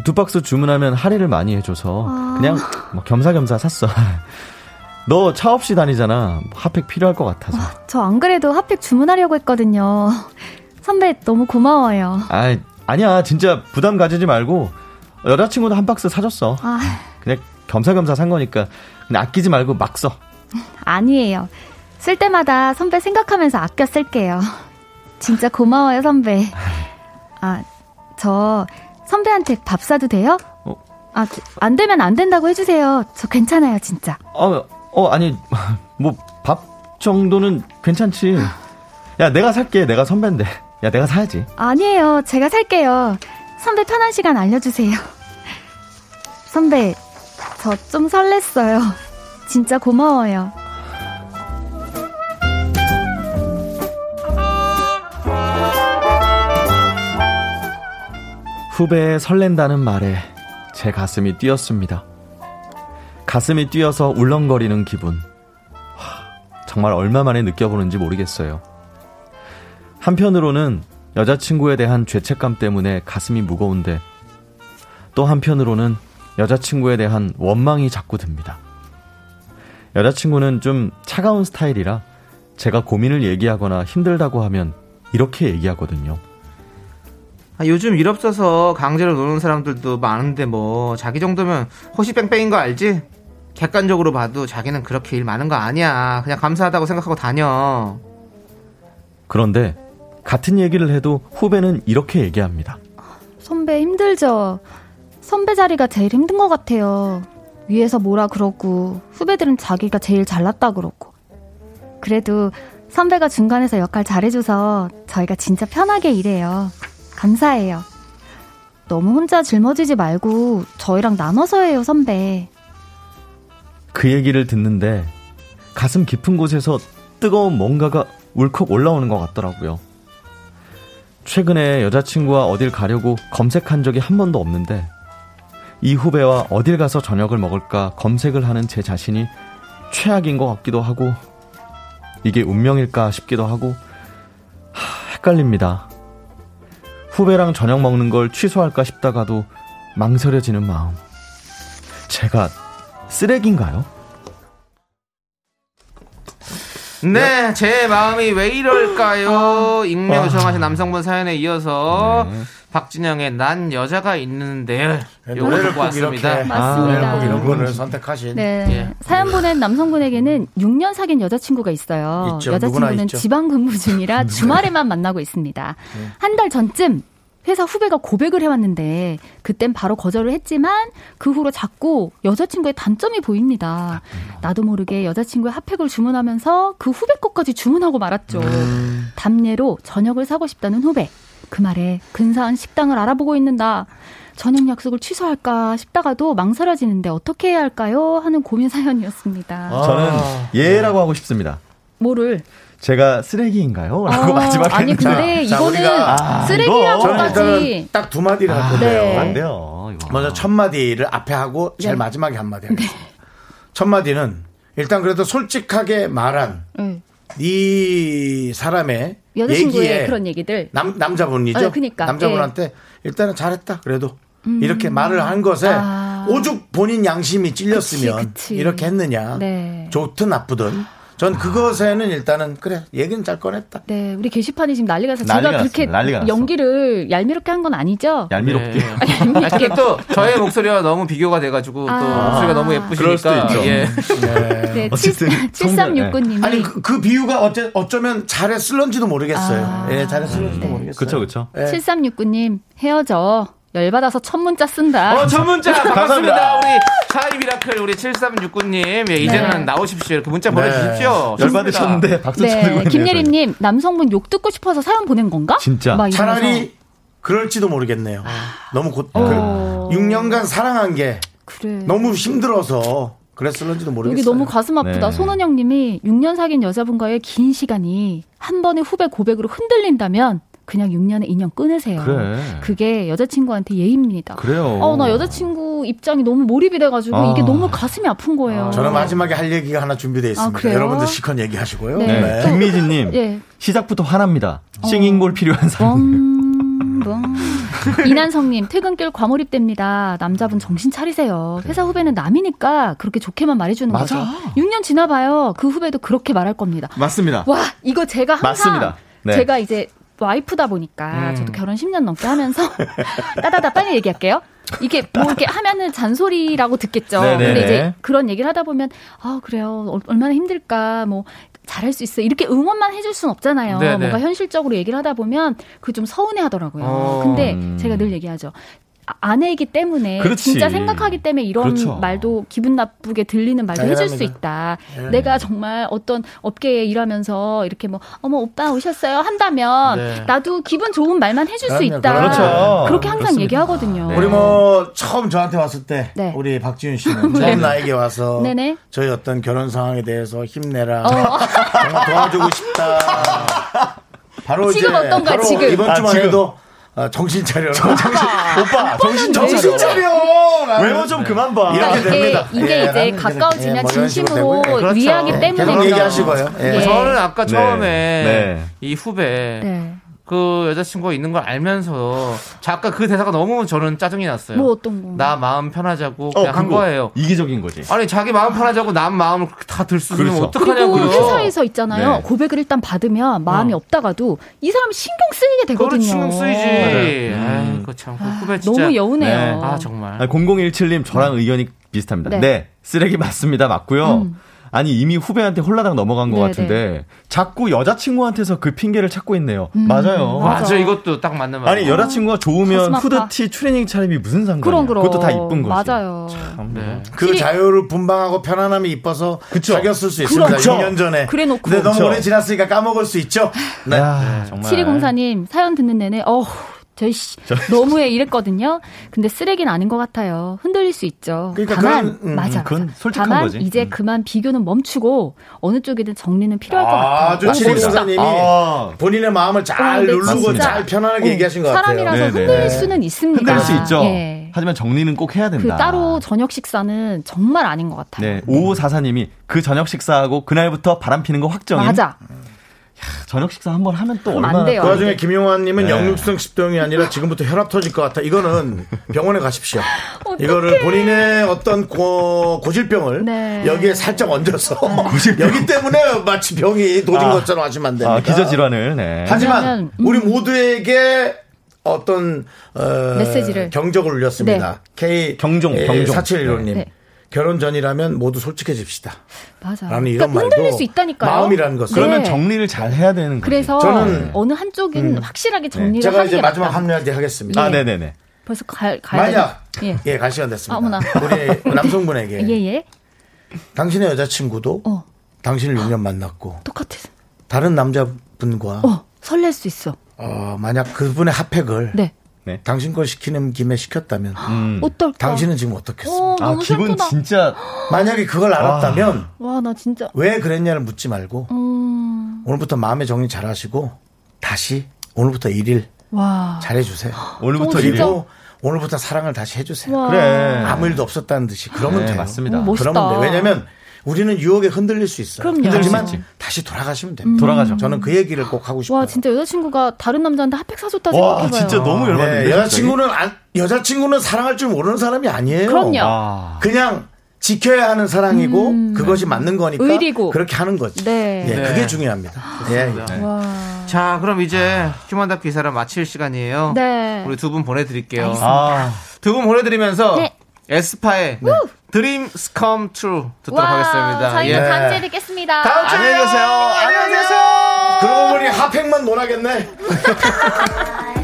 두 박스 주문하면 할인을 많이 해줘서 아. 그냥 뭐 겸사겸사 샀어. <laughs> 너 차 없이 다니잖아. 핫팩 필요할 것 같아서. 저안 그래도 핫팩 주문하려고 했거든요. 선배 너무 고마워요. 아, 아니야. 진짜 부담 가지지 말고 여자친구도 한 박스 사줬어. 아, 그냥 겸사겸사 산 거니까 그냥 아끼지 말고 막 써. 아니에요. 쓸 때마다 선배 생각하면서 아껴 쓸게요. 진짜 고마워요, 선배. 아, 저 선배한테 밥 사도 돼요? 어? 아, 안 되면 안 된다고 해주세요. 저 괜찮아요, 진짜. 어, 어, 아니, <laughs> 뭐, 밥 정도는 괜찮지. 야, 내가 살게. 내가 선배인데. 야, 내가 사야지. 아니에요. 제가 살게요. 선배 편한 시간 알려주세요. 선배, 저 좀 설렜어요. 진짜 고마워요. 후배의 설렌다는 말에 제 가슴이 뛰었습니다. 가슴이 뛰어서 울렁거리는 기분. 하, 정말 얼마 만에 느껴보는지 모르겠어요. 한편으로는 여자친구에 대한 죄책감 때문에 가슴이 무거운데 또 한편으로는 여자친구에 대한 원망이 자꾸 듭니다. 여자친구는 좀 차가운 스타일이라 제가 고민을 얘기하거나 힘들다고 하면 이렇게 얘기하거든요. 아, 요즘 일 없어서 강제로 노는 사람들도 많은데 뭐 자기 정도면 호시 뺑뺑인 거 알지? 객관적으로 봐도 자기는 그렇게 일 많은 거 아니야. 그냥 감사하다고 생각하고 다녀. 그런데 같은 얘기를 해도 후배는 이렇게 얘기합니다. 선배 힘들죠? 선배 자리가 제일 힘든 것 같아요. 위에서 뭐라 그러고, 후배들은 자기가 제일 잘났다 그러고. 그래도 선배가 중간에서 역할 잘해줘서 저희가 진짜 편하게 일해요. 감사해요. 너무 혼자 짊어지지 말고 저희랑 나눠서 해요, 선배. 그 얘기를 듣는데 가슴 깊은 곳에서 뜨거운 뭔가가 울컥 올라오는 것 같더라고요. 최근에 여자친구와 어딜 가려고 검색한 적이 한 번도 없는데 이 후배와 어딜 가서 저녁을 먹을까 검색을 하는 제 자신이 최악인 것 같기도 하고 이게 운명일까 싶기도 하고 하, 헷갈립니다. 후배랑 저녁 먹는 걸 취소할까 싶다가도 망설여지는 마음. 제가 쓰레기인가요? 네, 제 마음이 왜 이럴까요? 익명 요청하신 남성분 사연에 이어서 박진영의 난 여자가 있는데 요거 노래를 듣고 꼭 이렇게 왔습니다. 맞습니다. 꼭 이런 거를 선택하신 네. 예. 사연 보낸 남성분에게는 6년 사귄 여자친구가 있어요. 있죠. 누구나 여자친구는 있죠. 지방 근무 중이라 <laughs> 주말에만 만나고 있습니다. 한 달 전쯤 회사 후배가 고백을 해왔는데 그땐 바로 거절을 했지만 그 후로 자꾸 여자친구의 단점이 보입니다. 나도 모르게 여자친구의 핫팩을 주문하면서 그 후배 것까지 주문하고 말았죠. 담례로 저녁을 사고 싶다는 후배. 그 말에 근사한 식당을 알아보고 있는다. 저녁 약속을 취소할까 싶다가도 망설여지는데 어떻게 해야 할까요? 하는 고민 사연이었습니다. 저는 예라고 하고 싶습니다. 뭐를? 제가 쓰레기인가요? 라고 어, 마지막에 아니 했는데. 근데 자, 이거는 우리가- 아, 저는 쓰레기라고까지 딱 두 마디를 할 건데요. 네. 안 돼요. 이거. 먼저 첫 마디를 앞에 하고 제일 네. 마지막에 한 마디 하겠습니다. 첫 마디는 일단 그래도 솔직하게 말한 응. 이 사람의 여자친구의 얘기에 그런 얘기들. 남 남자분이죠. 어, 그니까. 남자분한테 일단은 잘했다. 그래도 이렇게 말을 한 것에 아. 오죽 본인 양심이 찔렸으면 그치, 그치. 이렇게 했느냐. 네. 좋든 나쁘든 전 그것에는 일단은 그래 얘기는 잘 꺼냈다. 네, 우리 게시판이 지금 난리가 나서 난리가 제가 그렇게 났습니다. 난리가 났어. 연기를 얄미롭게 한 건 아니죠? 얄미롭게. 아, 근데 또 저의 목소리와 너무 비교가 돼가지고 또 아. 목소리가 너무 예쁘시니까 있죠. 예. 네, 어쨌든 성별, 7369님이 아니 그, 그 비유가 어째, 어쩌면 잘했을런지도 모르겠어요. 아. 예, 잘했을런지도 네. 모르겠어요. 그쵸, 그쵸. 예. 7369님 헤어져. 열받아서 첫 문자 쓴다. 어, 첫 문자 <laughs> 반갑습니다. 우리 shy 미라클 우리 7369님. 예, 이제는 네. 나오십시오. 이렇게 문자 보내주십시오. 열받으셨는데 박수 쳐드리고 네, 있네요. 김예림님 남성분 욕 듣고 싶어서 사연 보낸 건가? 진짜. 차라리 그럴지도 모르겠네요. 너무 곧 어. 그 6년간 사랑한 게 그래. 너무 힘들어서 그랬을런지도 모르겠어요. 여기 너무 가슴 아프다. 네. 손은영님이 6년 사귄 여자분과의 긴 시간이 한 번의 후배 고백으로 흔들린다면 그냥 6년에 인연 끊으세요. 그래. 게 여자친구한테 예입니다. 그래요. 어, 나 여자친구 입장이 너무 몰입이 돼가지고 아. 이게 너무 가슴이 아픈 거예요. 저는 마지막에 할 얘기가 하나 준비되어 있습니다. 아? 여러분들 시컨 얘기하시고요. 네. 네. 김미진님 예. 시작부터 화납니다. 싱잉볼 필요한 사람. 이난성님 퇴근길 과몰입됩니다. 남자분 정신 차리세요. 회사 후배는 남이니까 그렇게 좋게만 말해주는 맞아. 거죠. 6년 지나봐요. 그 후배도 그렇게 말할 겁니다. 맞습니다. 와 이거 제가 항상 맞습니다. 네. 제가 이제 와이프다 보니까 저도 결혼 10년 넘게 하면서 <laughs> 따다다 빨리 얘기할게요. 이게 뭐 이렇게 하면은 잔소리라고 듣겠죠. 네네네. 근데 이제 그런 얘기를 하다 보면 아 그래요 얼- 얼마나 힘들까 뭐 잘할 수 있어 이렇게 응원만 해줄 순 없잖아요. 네네. 뭔가 현실적으로 얘기를 하다 보면 그 좀 서운해하더라고요. 어. 근데 음. 제가 늘 얘기하죠. 아- 아내이기 때문에 그렇지. 진짜 생각하기 때문에 이런 그렇죠. 말도 기분 나쁘게 들리는 말도 해줄 수 당연합니다. 있다. 예. 내가 정말 어떤 업계에 일하면서 이렇게 뭐 어머 오빠 오셨어요 한다면 네. 나도 기분 좋은 말만 해줄 수 그럼요, 있다. 그렇죠. 그렇게 항상 그렇습니다. 얘기하거든요. 네. 우리 뭐 처음 저한테 왔을 때 네. 우리 박지윤 씨는 <laughs> 처음 나에게 와서 네네. 저희 어떤 결혼 상황에 대해서 힘내라 어. 정말 도와주고 싶다. <laughs> 바로 지금 이제 어떤가요, 바로 지금? 이번 아, 주만. 해도 어, <laughs> 정신 차려. 정신 오빠 정신 좀 정신 차려. 차려. 외모 좀 그만 봐. 이렇게 이게, 됩니다. 이게 예, 이제 가까워지면 예, 뭐 이런 식으로 진심으로 되고요. 그렇죠. 위하기 네, 때문에 그런 얘기하시고요. 예. 예. 저는 아까 네. 처음에 네. 이 후배 네. 그 여자친구가 있는 걸 알면서 잠깐 그 대사가 너무 저는 짜증이 났어요. 뭐 어떤 거? 나 마음 편하자고 어, 그냥 한. 거예요. 이기적인 거지. 아니 자기 마음 편하자고 남 마음을 다들수 있으면 그렇죠. 어떡하냐고요. 그리고 회사에서 있잖아요. 네. 고백을 일단 받으면 마음이 어. 없다가도 이 사람 신경 쓰이게 되거든요. 신경 쓰이지. 아이, 그참 그 후배 진짜. 너무 여운해요. 네. 아 정말. 아, 0017님 저랑 의견이 비슷합니다. 네. 네. 쓰레기 맞습니다. 맞고요. 음. 아니 이미 후배한테 홀라당 넘어간 것 네, 같은데 자꾸 여자친구한테서 그 핑계를 찾고 있네요. 음, 맞아요. 맞아. 맞아 이것도 딱 맞는 말. 아니 여자친구가 좋으면. 후드티 트레이닝 차림이 무슨 상관이야? 그럼 그럼. 그것도 다 이쁜 거지. 맞아요. 참, 네. 그 자유를 분방하고 편안함이 이뻐서 그쵸. 사귀었을 수 있습니다. 그렇죠. 6년 전에. 그래 놓고. 근데 너무 그렇죠. 오래 지났으니까 까먹을 수 있죠. 네. 야, 정말. 7204님 사연 듣는 내내 어 저희 씨 <laughs> 너무해 이랬거든요. 근데 쓰레기는 아닌 것 같아요. 흔들릴 수 있죠. 그러니까 다만 그건, 음, 맞아. 그건 솔직한 다만 거지. 이제 음. 그만 비교는 멈추고 어느 쪽이든 정리는 필요할 것 같아요. 아주. 칠공사님이 아. 본인의 마음을 잘 아, 근데 누르고 진짜- 잘 편안하게 어, 얘기하신 것 같아요. 사람이라서 네네. 흔들릴 수는 있습니다. 흔들 수 있죠. 예. 하지만 정리는 꼭 해야 그 된다. 따로 저녁 식사는 정말 아닌 것 같아요. 네, 5544님이 그 저녁 식사하고 그날부터 바람 피는 거 확정인. 맞아. 저녁 식사 한번 하면 또 얼마나 돼요. 그 와중에 김용환님은 네. 역류성 식도염이 아니라 지금부터 혈압 터질 것 같아. 이거는 병원에 가십시오. 이거를 본인의 어떤 고, 고질병을 네. 여기에 살짝 얹어서 여기 때문에 마치 병이 도진 아. 것처럼 하시면 안 됩니다. 아, 기저 질환을. 네. 하지만 음. 우리 모두에게 어떤 어, 메시지를. 경적을 울렸습니다. K 경종, 경종. 4715님. 네. 결혼 전이라면 모두 솔직해집시다. 맞아. 라는 이런 그러니까 흔들릴 말도 수 있다니까요. 마음이라는 것은. 그러면 네. 정리를 잘 해야 되는 거지. 그래서 저는- 어느 한쪽은 확실하게 정리를 제가 하는 이제 게 마지막 맞다. 합류할 때 하겠습니다. 아, 네네네. 벌써 갈 가야 만약 돼. 예, 갈 시간 됐습니다. 아, 어머나. 우리 <laughs> 남성분에게 예 예. 당신의 여자친구도 어 당신을 6년 만났고 <gasps> 똑같아. 다른 남자분과 어 설렐 수 있어. 어, 만약 그분의 핫팩을 네. 당신 걸 시키는 김에 시켰다면 음. 어떨까? 당신은 지금 어떻겠습니까? 어, 아, 기분 슬프다. 진짜. 만약에 그걸 알았다면 와, 나 진짜. 왜 그랬냐를 묻지 말고 음. 오늘부터 마음의 정리 잘 하시고 다시 오늘부터 일일 와. 잘해주세요. 오늘부터? 그리고 오늘부터 사랑을 다시 해주세요. 와. 그래. 아무 일도 없었다는 듯이 그러면 네, 돼요. 맞습니다. 어, 멋있다. 그러면 돼. 왜냐면 우리는 유혹에 흔들릴 수 있어요. 그럼요. 있지. 다시 돌아가시면 됩니다. 돌아가죠. 저는 그 얘기를 꼭 하고 싶어요. 와, 진짜 여자친구가 다른 남자한테 핫팩 사줬다 와, 생각해봐요. 진짜 너무 열받네. 네, 여자친구는 안- 여자친구는 사랑할 줄 모르는 사람이 아니에요. 그럼요. 아. 그냥 지켜야 하는 사랑이고 그것이 맞는 거니까 음. 의리고. 그렇게 하는 거지. 네. 예, 네. 그게 중요합니다. 예, 예. 와. 자 그럼 이제 휴먼 다큐 이 사람 마칠 시간이에요. 네. 우리 두 분 보내드릴게요. 아. 두분 보내드리면서 네. 에스파의 Dreams Come True 듣도록 하겠습니다. 저희는 예. 다음 주에 뵙겠습니다. 다음 주에 안녕히 계세요. 안녕히 계세요. 그러고 보니 핫팩만 논하겠네. <laughs>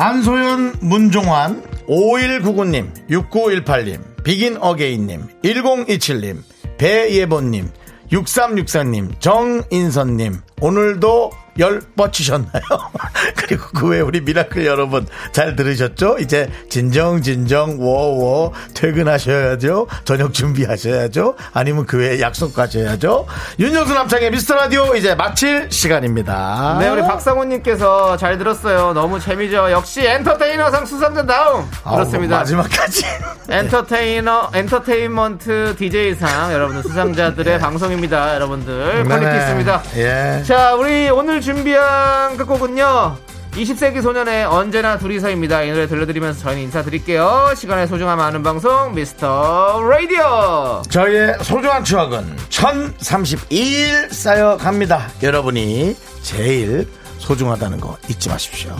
안소연, 문종환, 5199님, 6918님, 비긴 어게인님, 1027님, 배예본님, 6364님, 정인선님, 오늘도 열 뻗치셨나요? <laughs> 그리고 그 외에 우리 미라클 여러분 잘 들으셨죠? 이제 진정 진정 워워 퇴근하셔야죠. 저녁 준비하셔야죠. 아니면 그 외에 약속 가셔야죠. 윤정수 남창희의 미스터 라디오 이제 마칠 시간입니다. 네, 우리 박상훈님께서 잘 들었어요. 너무 재미죠. 역시 엔터테이너상 수상자 다음. 그렇습니다. 마지막까지. <laughs> 엔터테이너, 엔터테인먼트 DJ상 여러분들 수상자들의 방송입니다. 여러분들 quality 네. 있습니다. 예. 자, 우리 오늘 준비한 끝곡은요. 20세기 소년의 언제나 둘이서입니다. 이 노래 들려드리면서 저희는 인사드릴게요. 시간의 소중함 아는 방송 미스터 라디오. 저희의 소중한 추억은 1032일 쌓여갑니다. 여러분이 제일 소중하다는 거 잊지 마십시오.